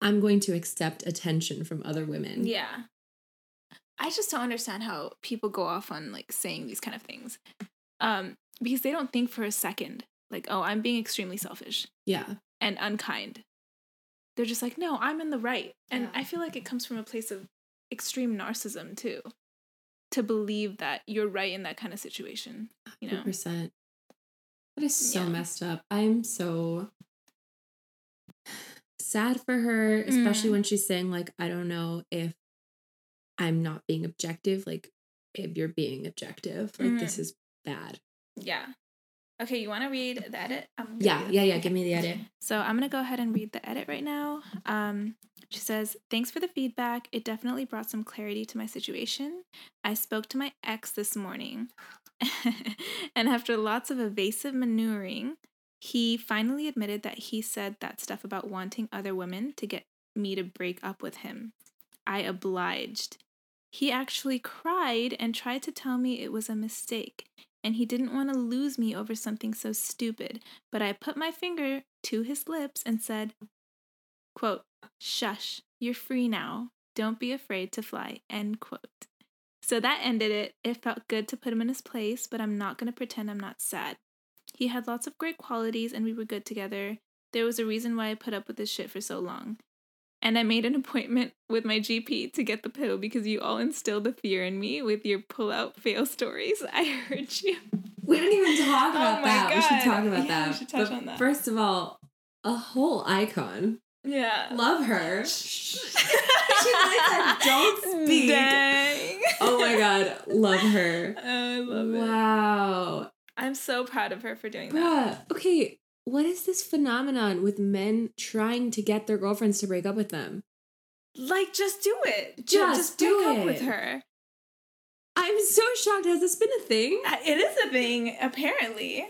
I'm going to accept attention from other women. yeah. I just don't understand how people go off on like saying these kind of things, um, because they don't think for a second, like, oh, I'm being extremely selfish Yeah. and unkind. They're just like, no, I'm in the right, and Yeah. I feel like it comes from a place of extreme narcissism too, to believe that you're right in that kind of situation. You know, 100%. That is so Yeah. messed up. I'm so sad for her, especially Mm. when she's saying, like, I don't know if I'm not being objective. Like, if you're being objective, like, Mm. this is bad. yeah. Okay, you want to read the edit? Yeah, yeah, yeah. Give me the edit. So I'm gonna go ahead and read the edit right now. Um, she says, "Thanks for the feedback. It definitely brought some clarity to my situation. I spoke to my ex this morning, and after lots of evasive maneuvering, he finally admitted that he said that stuff about wanting other women to get me to break up with him. I obliged. He actually cried and tried to tell me it was a mistake." And he didn't want to lose me over something so stupid but I put my finger to his lips and said, quote, Shush, you're free now. Don't be afraid to fly, end quote. So that ended it. It felt good to put him in his place, but I'm not going to pretend I'm not sad. He had lots of great qualities and we were good together. There was a reason why I put up with this shit for so long. And I made an appointment with my GP to get the pill because you all instilled the fear in me with your pull out fail stories. I heard you. We didn't even talk Oh about my that. We should talk about Yeah, we that. should touch But on that. First of all, a whole icon. Yeah. Love her. she said, "Don't speak." Dang. Oh my God. Love her. Oh, I love it. Wow. I'm so proud of her for doing that. Okay, what is this phenomenon with men trying to get their girlfriends to break up with them? Like, just do it. Just just do break it. up with her. I'm so shocked. Has this been a thing? Uh, It is a thing, apparently,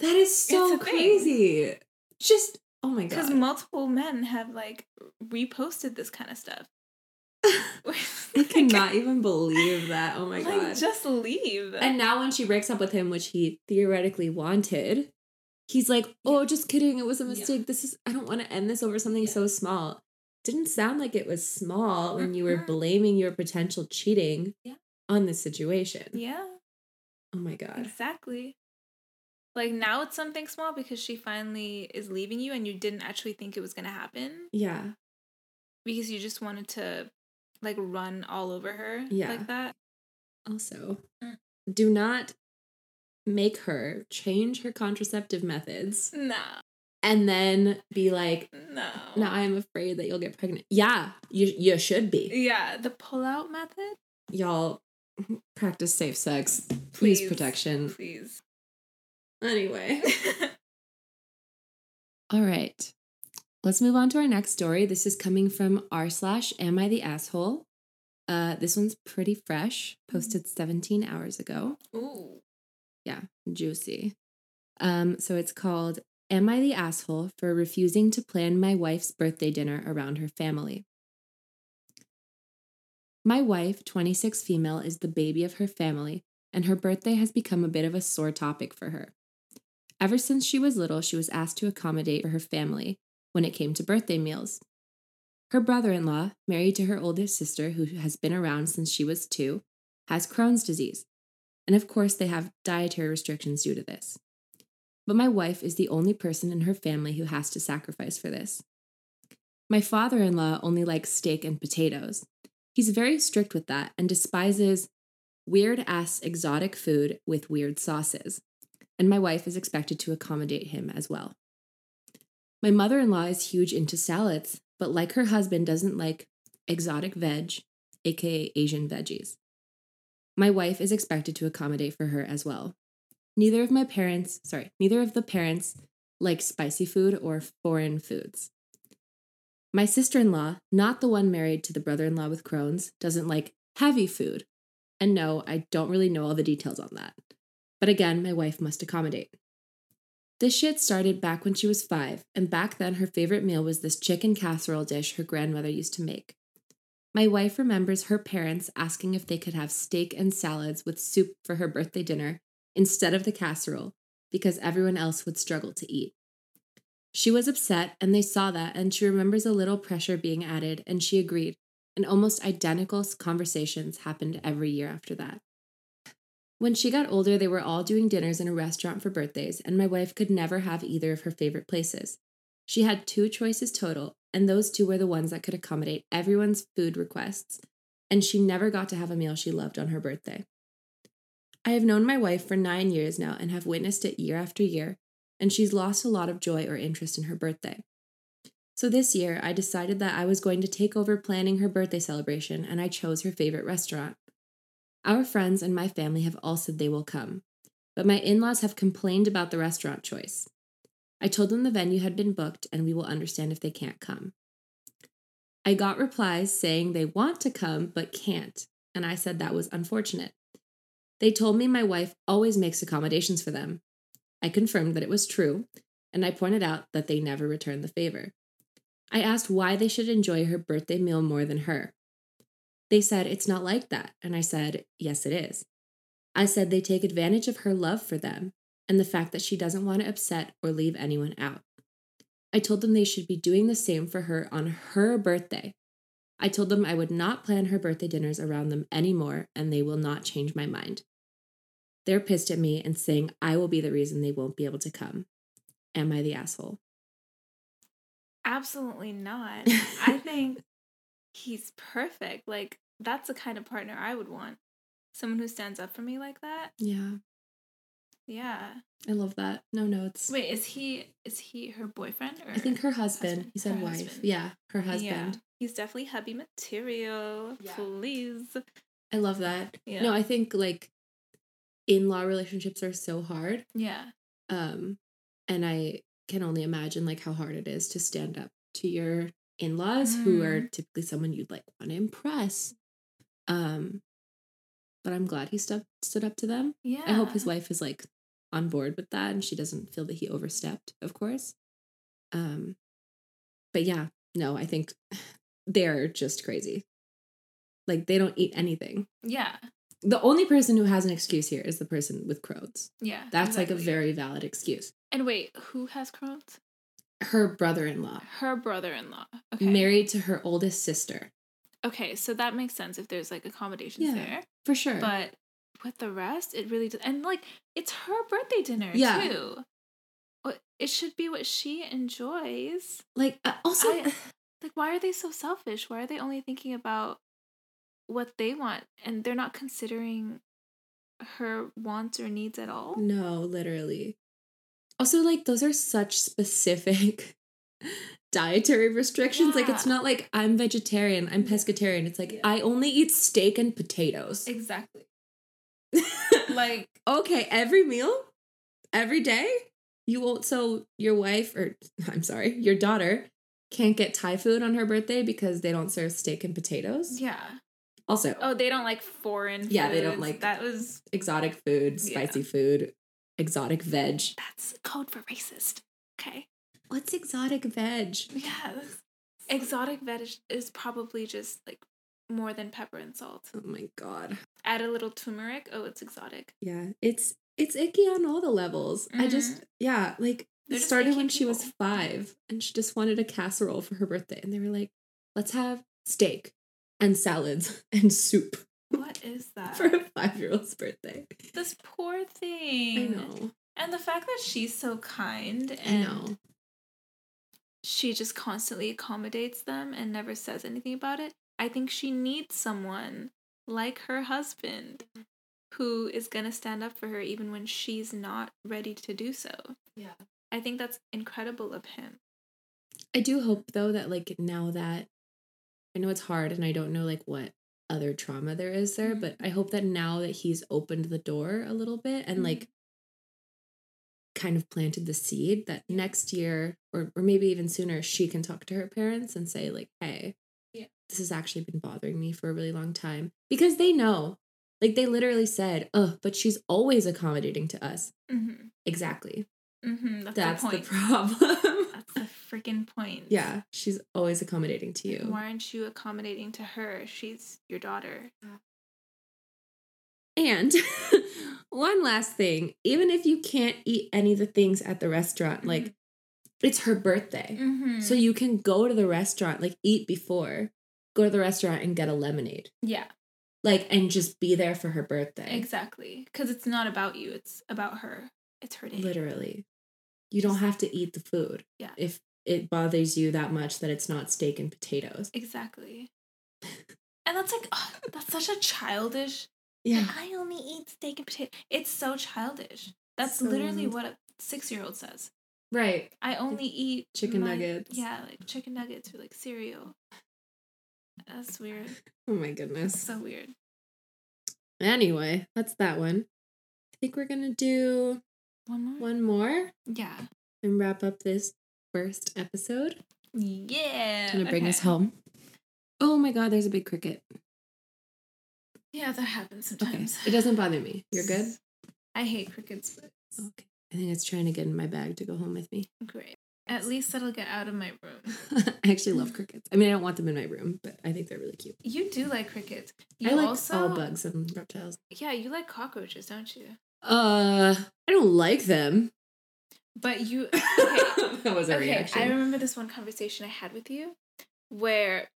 That is so a thing. crazy. Just, oh my god. because multiple men have like reposted this kind of stuff. I cannot even believe that. Oh my like, God. just leave. and now when she breaks up with him, which he theoretically wanted, he's like, Yeah. "Oh, just kidding. It was a Yeah. mistake. This is I don't want to end this over something Yeah. so small." Didn't sound like it was small when you were blaming your potential cheating Yeah. on the situation. Yeah. Oh my god. Exactly. Like now it's something small because she finally is leaving you and you didn't actually think it was going to happen Yeah. because you just wanted to like run all over her Yeah. like that. Also, Mm. do not make her change her contraceptive methods No. and then be like, No. "Now I'm afraid that you'll get pregnant." Yeah, you you should be. Yeah, the pull-out method? Y'all practice safe sex. Please Please. protection. Please. Anyway. All right. Let's move on to our next story. This is coming from r slash am I the asshole? Uh, this one's pretty fresh, posted 17 hours ago. Ooh. Yeah, juicy. Um, so it's called Am I the Asshole for Refusing to Plan My Wife's Birthday Dinner Around Her Family? My wife, 26 female, is the baby of her family, and her birthday has become a bit of a sore topic for her. Ever since she was little, she was asked to accommodate for her family when it came to birthday meals. Her brother in law, married to her oldest sister, who has been around since she was two, has Crohn's disease. And of course, they have dietary restrictions due to this. But my wife is the only person in her family who has to sacrifice for this. My father in law only likes steak and potatoes. He's very strict with that and despises weird ass exotic food with weird sauces. And my wife is expected to accommodate him as well. My mother in law is huge into salads, but like her husband, doesn't like exotic veg, aka Asian veggies. My wife is expected to accommodate for her as well. Neither of my parents, sorry, neither of the parents like spicy food or foreign foods. My sister in law, not the one married to the brother in law with Crohn's, doesn't like heavy food. And no, I don't really know all the details on that. But again, my wife must accommodate. This shit started back when she was five, and back then her favorite meal was this chicken casserole dish her grandmother used to make. My wife remembers her parents asking if they could have steak and salads with soup for her birthday dinner instead of the casserole because everyone else would struggle to eat. She was upset and they saw that, and she remembers a little pressure being added, and she agreed. And almost identical conversations happened every year after that. When she got older, they were all doing dinners in a restaurant for birthdays, and my wife could never have either of her favorite places. She had two choices total, and those two were the ones that could accommodate everyone's food requests, and she never got to have a meal she loved on her birthday. I have known my wife for nine years now and have witnessed it year after year, and she's lost a lot of joy or interest in her birthday. So this year, I decided that I was going to take over planning her birthday celebration, and I chose her favorite restaurant. Our friends and my family have all said they will come, but my in laws have complained about the restaurant choice. I told them the venue had been booked and we will understand if they can't come. I got replies saying they want to come but can't, and I said that was unfortunate. They told me my wife always makes accommodations for them. I confirmed that it was true, and I pointed out that they never return the favor. I asked why they should enjoy her birthday meal more than her. They said it's not like that, and I said, yes, it is. I said they take advantage of her love for them and the fact that she doesn't want to upset or leave anyone out. I told them they should be doing the same for her on her birthday. I told them I would not plan her birthday dinners around them anymore, and they will not change my mind. They're pissed at me and saying I will be the reason they won't be able to come. Am I the asshole? Absolutely not. I think he's perfect. Like that's the kind of partner I would want. Someone who stands up for me like that. Yeah, Yeah. I love that. No notes. Wait, is he is he her boyfriend or I think her husband. husband? He said Her wife. husband. Yeah, her Yeah. husband. He's definitely hubby material. Yeah. Please. I love that. Yeah. No, I think like in-law relationships are so hard. Yeah. Um and I can only imagine like how hard it is to stand up to your in-laws who are Mm. typically someone you'd like want to impress. Um but I'm glad he stood stood up to them. Yeah. I hope his wife is like on board with that and she doesn't feel that he overstepped, of course. Um but yeah, no, I think they're just crazy. Like they don't eat anything. Yeah. The only person who has an excuse here is the person with Crohn's. Yeah. That's like a very valid excuse. And wait, who has Crohn's? Her brother-in-law, Her brother-in-law. Okay. married to her oldest sister, Okay, so that makes sense if there's like accommodations Yeah. there. for sure. But with the rest, it really does. And like, it's her birthday dinner Yeah. too. It should be what she enjoys. like uh, also, I- Like, why are they so selfish? Why are they only thinking about what they want and they're not considering her wants or needs at all? no, literally. Also, like those are such specific dietary restrictions. Like it's not like I'm vegetarian, I'm pescatarian. It's like Yeah. I only eat steak and potatoes. Exactly. Like, okay, every meal, every day, you won't. So your wife, or I'm sorry, your daughter, can't get Thai food on her birthday because they don't serve steak and potatoes. yeah. Also, Oh, they don't like foreign. Yeah, they don't like- that. Was exotic food, Yeah. spicy food, exotic veg. that's code for racist. Okay. What's exotic veg? Yeah. Exotic veg is probably just like more than pepper and salt. Oh my god. Add a little turmeric. Oh, it's exotic. Yeah, it's it's icky on all the levels. I just yeah, like Mm-hmm. They're it started when she was five and she just wanted a casserole for her birthday and they were like, "Let's have steak and salads and soup What is that? for a 5-year-old's birthday." this poor thing. I know. And the fact that she's so kind and she just constantly accommodates them and never says anything about it. I think she needs someone like her husband who is going to stand up for her even when she's not ready to do so. Yeah. I think that's incredible of him. I do hope though that like now that I know it's hard and I don't know like what other trauma there is there, Mhm. but I hope that now that he's opened the door a little bit and Mhm. like kind of planted the seed that next year or or maybe even sooner she can talk to her parents and say like, "Hey. This has actually been bothering me for a really long time." Because they know. Like they literally said, "Oh, but she's always accommodating to us." Mm-hmm. Exactly. Mm-hmm. That's, That's the the problem. That's the freaking point. yeah, she's always accommodating to you. Why aren't you accommodating to her? She's your daughter. And one last thing, even if you can't eat any of the things at the restaurant, like it's her birthday. Mm-hmm. So you can go to the restaurant, like eat before, go to the restaurant and get a lemonade. yeah, Like and just be there for her birthday. exactly. Because it's not about you; it's about her. It's her day. Literally. You don't have to eat the food. Yeah. If it bothers you that much that it's not steak and potatoes. Exactly. And that's like ugh, that's such a childish. Yeah. I only eat steak and potato. It's so childish. That's So- literally what a six-year-old says. Right. I only eat Chicken my- nuggets. Yeah, like chicken nuggets or like cereal. That's weird. Oh my goodness. So weird. Anyway, that's that one. I think we're gonna do One more. one more Yeah. and wrap up this first episode. Yeah. Gonna bring us home. Oh my god, there's a big cricket. Yeah, that happens Okay. sometimes. It doesn't bother me. You're good? I hate crickets, but Okay. I think it's trying to get in my bag to go home with me. great. At least that'll get out of my room. I actually love crickets. I mean, I don't want them in my room, but I think they're really cute. You do like crickets. You I like also, all bugs and reptiles. Yeah, you like cockroaches, don't you? Uh, I don't like them. But you. Okay. that was a okay, reaction. I remember this one conversation I had with you where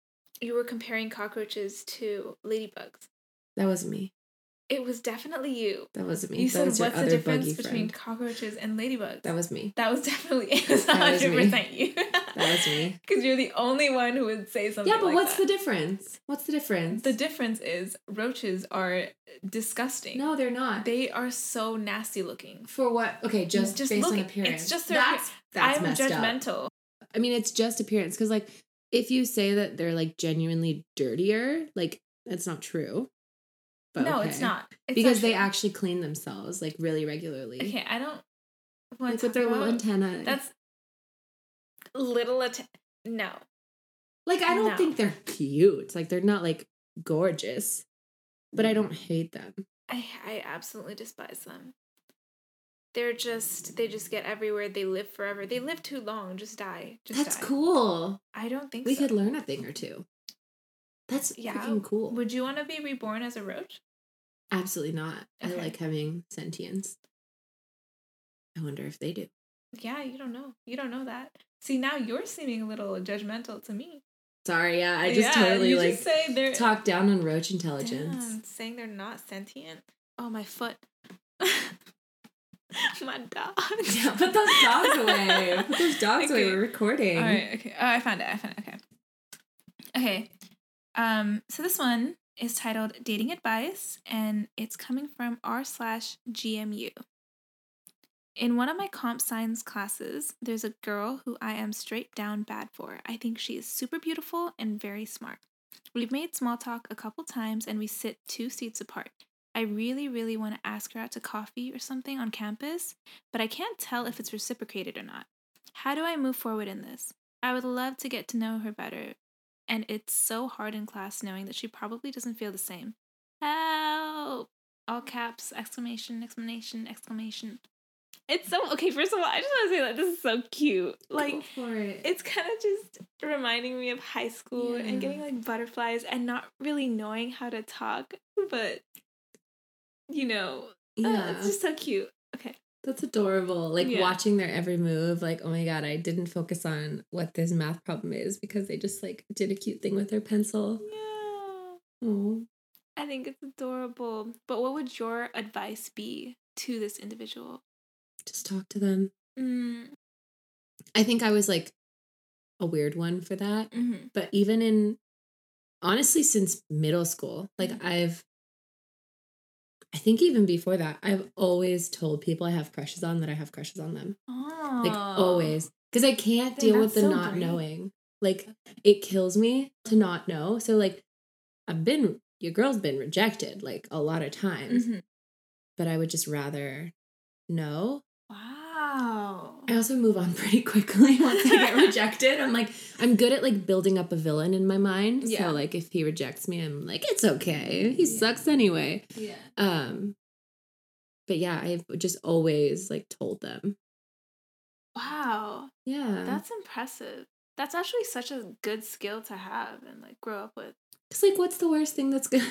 you were comparing cockroaches to ladybugs. that wasn't me. It was definitely you. That wasn't me. You that said, "What's the difference between friend. cockroaches and ladybugs?" That was me. That was definitely it was me. hundred percent you. That was me. Because you're the only one who would say something. Yeah, but like what's that. the difference? What's the difference? The difference is roaches are disgusting. no, they're not. They are so nasty looking. For what? Okay, just, Just based look- on it's appearance. just their that's that's I'm messed up. judgmental. I mean, it's just appearance because, like, if you say that they're like genuinely dirtier, like that's not true. But no, okay. it's not. It's because not they actually clean themselves like really regularly. Okay, I don't want like with their little antenna. That's little att- No, like I don't no. think they're cute. Like they're not like gorgeous, but I don't hate them. I I absolutely despise them. They're just they just get everywhere. They live forever. They live too long. Just die. Just That's die. cool. I don't think We so. could learn a thing or two. That's Yeah. freaking cool. Would you want to be reborn as a roach? Absolutely not. I like having sentience. I wonder if they do. yeah, you don't know. You don't know that. See, now you're seeming a little judgmental to me. Sorry, yeah, I just Yeah, totally you like just say they're talk down on roach intelligence. Damn, saying they're not sentient. Oh, my foot. my dog. Yeah, put those dogs away. Put those dogs away. We're recording. All right. Okay. Oh, I found it. I found it. Okay. Okay. Um. So this one is titled "Dating Advice," and it's coming from r slash GMU. In one of my comp science classes, there's a girl who I am straight down bad for. I think she is super beautiful and very smart. We've made small talk a couple times and we sit two seats apart. I really, really want to ask her out to coffee or something on campus, but I can't tell if it's reciprocated or not. How do I move forward in this? I would love to get to know her better, and it's so hard in class knowing that she probably doesn't feel the same. Help! All caps, exclamation, exclamation, exclamation. It's so okay. First of all, I just want to say that this is so cute. Like, Go for it. it's kind of just reminding me of high school Yeah. and getting like butterflies and not really knowing how to talk, but you know, uh, it's just so cute. Okay. That's adorable. Like Yeah. watching their every move. Like, oh my god, I didn't focus on what this math problem is because they just like did a cute thing with their pencil. Yeah. Oh, I think it's adorable. But what would your advice be to this individual? just talk to them. Mm. I think I was like a weird one for that. Mm-hmm. But even in honestly, since middle school, like Mhm. I've, I think even before that, I've always told people I have crushes on that I have crushes on them. Oh. Like always. Because I can't deal with the so not brave. knowing. Like it kills me to not know. So, like, I've been, your girl's been rejected like a lot of times, Mhm. but I would just rather know. Wow. I also move on pretty quickly once I get rejected. I'm like, I'm good at like building up a villain in my mind. Yeah. So like if he rejects me, I'm like, it's okay. He Yeah. sucks anyway. Yeah. Um but yeah, I've just always like told them. Wow. Yeah. That's impressive. That's actually such a good skill to have and like grow up with. Cause like what's the worst thing that's gonna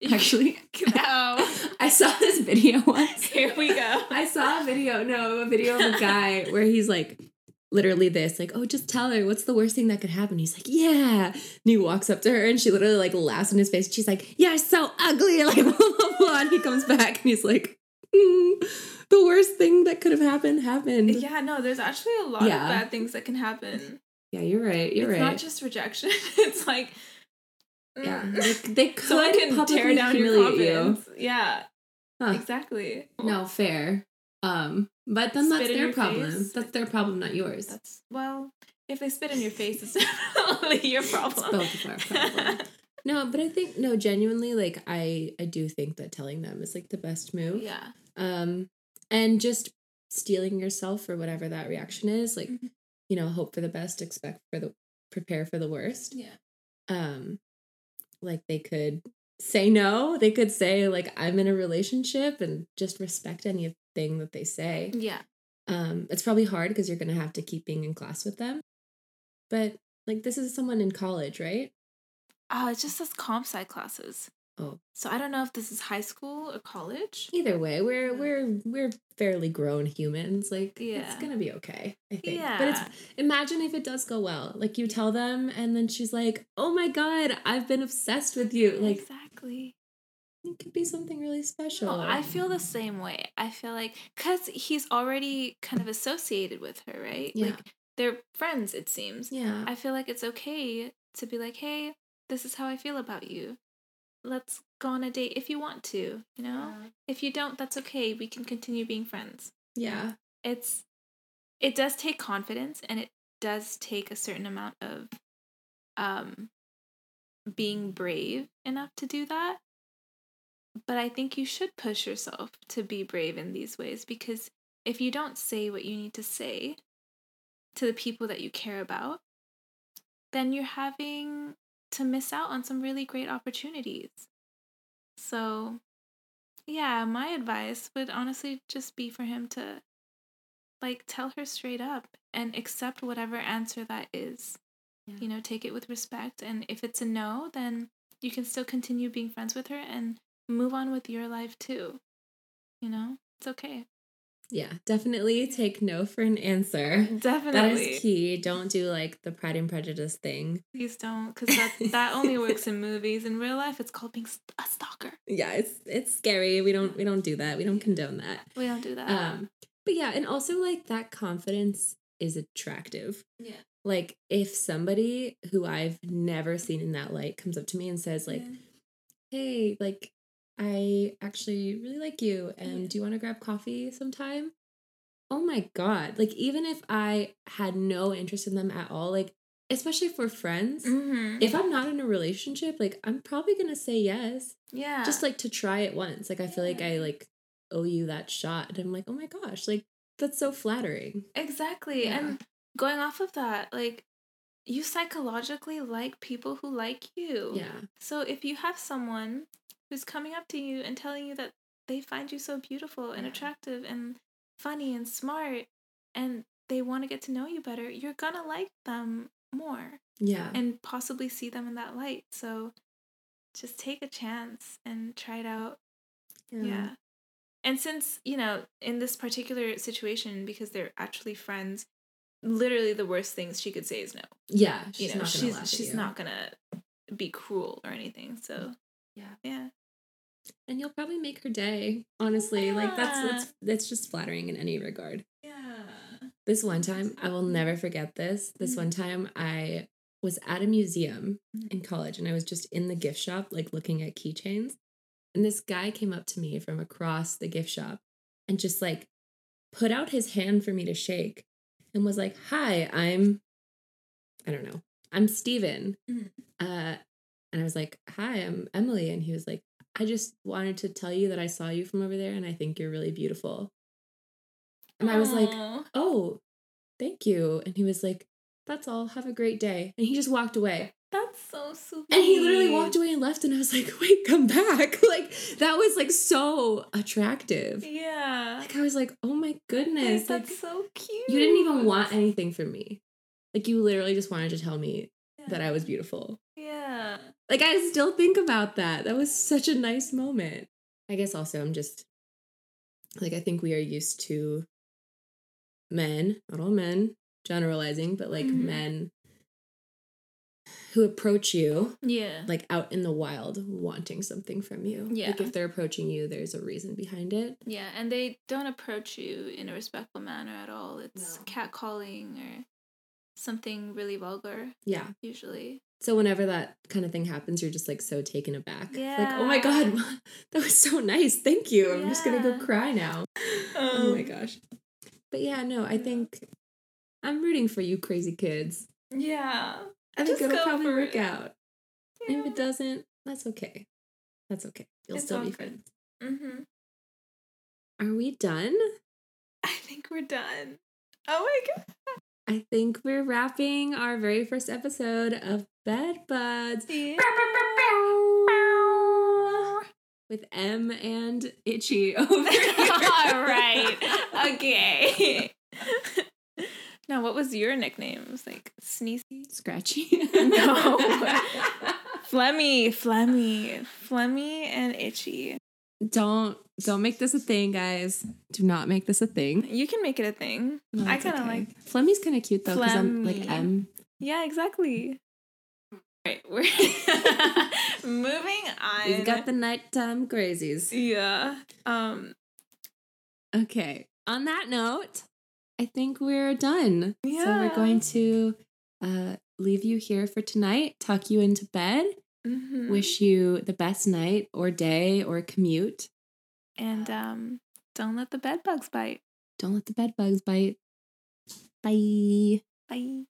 actually No. I saw this video once. Here we go. I saw a video, no, a video of a guy where he's like literally this, like, oh, just tell her what's the worst thing that could happen. He's like, yeah. And he walks up to her and she literally like laughs in his face. She's like, you're so ugly. Like, blah, blah, blah. And he comes back and he's like, "Mm, the worst thing that could have happened happened. Yeah, Yeah, no, there's actually a lot Yeah. of bad things that can happen. Yeah you're right. You're right. it's right. not just rejection. it's like yeah. mm, They, they could someone can tear publicly down your you. Yeah, Huh. exactly. No, fair. Um, but then Spit that's their problem. face. That's their problem, not yours. That's well, if they spit in your face, it's definitely your problem. both of our problem. No, but I think no, genuinely, like I I do think that telling them is like the best move. yeah. Um, and just steeling yourself for whatever that reaction is, like Mhm. you know, hope for the best, expect for the prepare for the worst. Yeah. Um, like they could say no. They could say like I'm in a relationship and just respect anything that they say. Yeah. Um, it's probably hard because you're gonna have to keep being in class with them. But like this is someone in college, right? Oh, it just says comp sci classes. Oh. So I don't know if this is high school or college. Either way, we're Yeah. we're we're fairly grown humans. Like yeah. it's gonna be okay, I think. Yeah. But it's imagine if it does go well. Like you tell them and then she's like, Oh my god, I've been obsessed with you. Like exactly. it could be something really special. No, I feel the same way. I feel like because he's already kind of associated with her, right? Yeah. Like they're friends, it seems. Yeah. I feel like it's okay to be like, hey, this is how I feel about you. Let's go on a date if you want to, you know? If you don't, that's okay. We can continue being friends. yeah. It's it does take confidence and it does take a certain amount of um being brave enough to do that. But I think you should push yourself to be brave in these ways because if you don't say what you need to say to the people that you care about, then you're having to miss out on some really great opportunities. So, yeah, my advice would honestly just be for him to like tell her straight up and accept whatever answer that is. Yeah. You know, take it with respect and if it's a no, then you can still continue being friends with her and move on with your life too. You know? It's okay. Yeah, definitely take no for an answer. Definitely. That is key. Don't do like the Pride and Prejudice thing. Please don't, because that that only works in movies. In real life, it's called being a stalker. Yeah, it's it's scary. We don't we don't do that. We don't condone that. We don't do that. Um, but yeah, and also like that confidence is attractive. yeah. Like if somebody who I've never seen in that light comes up to me and says like, "Hey, like I actually really like you and Yeah. do you want to grab coffee sometime?" Oh my god. Like even if I had no interest in them at all, like especially for friends, Mm-hmm. if I'm not in a relationship, like I'm probably going to say yes yeah. just like to try it once. Like I feel like I like owe you that shot. And I'm like, oh my gosh, like that's so flattering. exactly. Yeah. And going off of that, like you psychologically like people who like you. Yeah. So if you have someone who's coming up to you and telling you that they find you so beautiful and Yeah. attractive and funny and smart and they want to get to know you better, you're gonna like them more Yeah. and possibly see them in that light. So just take a chance and try it out. Yeah. And since, you know, in this particular situation, because they're actually friends, literally the worst things she could say is no. Yeah. You know, she's she's you. not gonna be cruel or anything. So Yeah. yeah. And you'll probably make her day. Honestly. Like that's Yeah. that's that's just flattering in any regard. Yeah. This one time, I will never forget this. This Mhm. one time I was at a museum Mhm. in college and I was just in the gift shop, like looking at keychains. And this guy came up to me from across the gift shop and just like put out his hand for me to shake and was like, Hi, I'm, I don't know, I'm Steven. Mhm. Uh, and I was like, Hi, I'm Emily. And he was like, I just wanted to tell you that I saw you from over there and I think you're really beautiful. And I was like, oh, thank you. And he was like, that's all. Have a great day. And he just walked away. That's so sweet. And he literally walked away and left. And I was like, wait, come back. like, that was like so attractive. Yeah. Like, I was like, oh my goodness. Like, that's so cute. you didn't even want anything from me. Like, you literally just wanted to tell me that I was beautiful. Yeah. Like, I still think about that. That was such a nice moment. I guess also, I'm just like, I think we are used to men, not all men, generalizing, but like Mhm. men who approach you Yeah. like out in the wild wanting something from you. Yeah. Like if they're approaching you, there's a reason behind it. Yeah, and they don't approach you in a respectful manner at all. It's No. catcalling or something really vulgar, Yeah. usually. So whenever that kind of thing happens, you're just like so taken aback. Yeah. Like, oh my god, that was so nice. Thank you. I'm just gonna go cry now. oh my Um, gosh. But yeah, no, I think I'm rooting for you crazy kids. Yeah. I think it'll probably work it. out. And if it doesn't, that's okay. That's okay. You'll It's still be friends. Mm-hmm. Are we done? I think we're done. Oh my god. I think we're wrapping our very first episode of Bed Buds with M and Itchy over here. All right. Okay. now, what was your nickname? It was like Sneezy? Scratchy. No. Flemmy, Flemmy, Flemmy, and Itchy. Don't don't make this a thing, guys. Do not make this a thing. You can make it a thing. No, I kind of okay. like. Flemmy's kind of cute though, because I'm like Flemmy. M. Yeah, exactly. Right, we're moving on. We've got the nighttime crazies. yeah. Um. Okay. On that note, I think we're done. Yeah. So we're going to uh, leave you here for tonight, tuck you into bed, mhm. wish you the best night or day or commute. and um. Don't let the Bed Buds bite. Don't let the Bed Buds bite. Bye. Bye.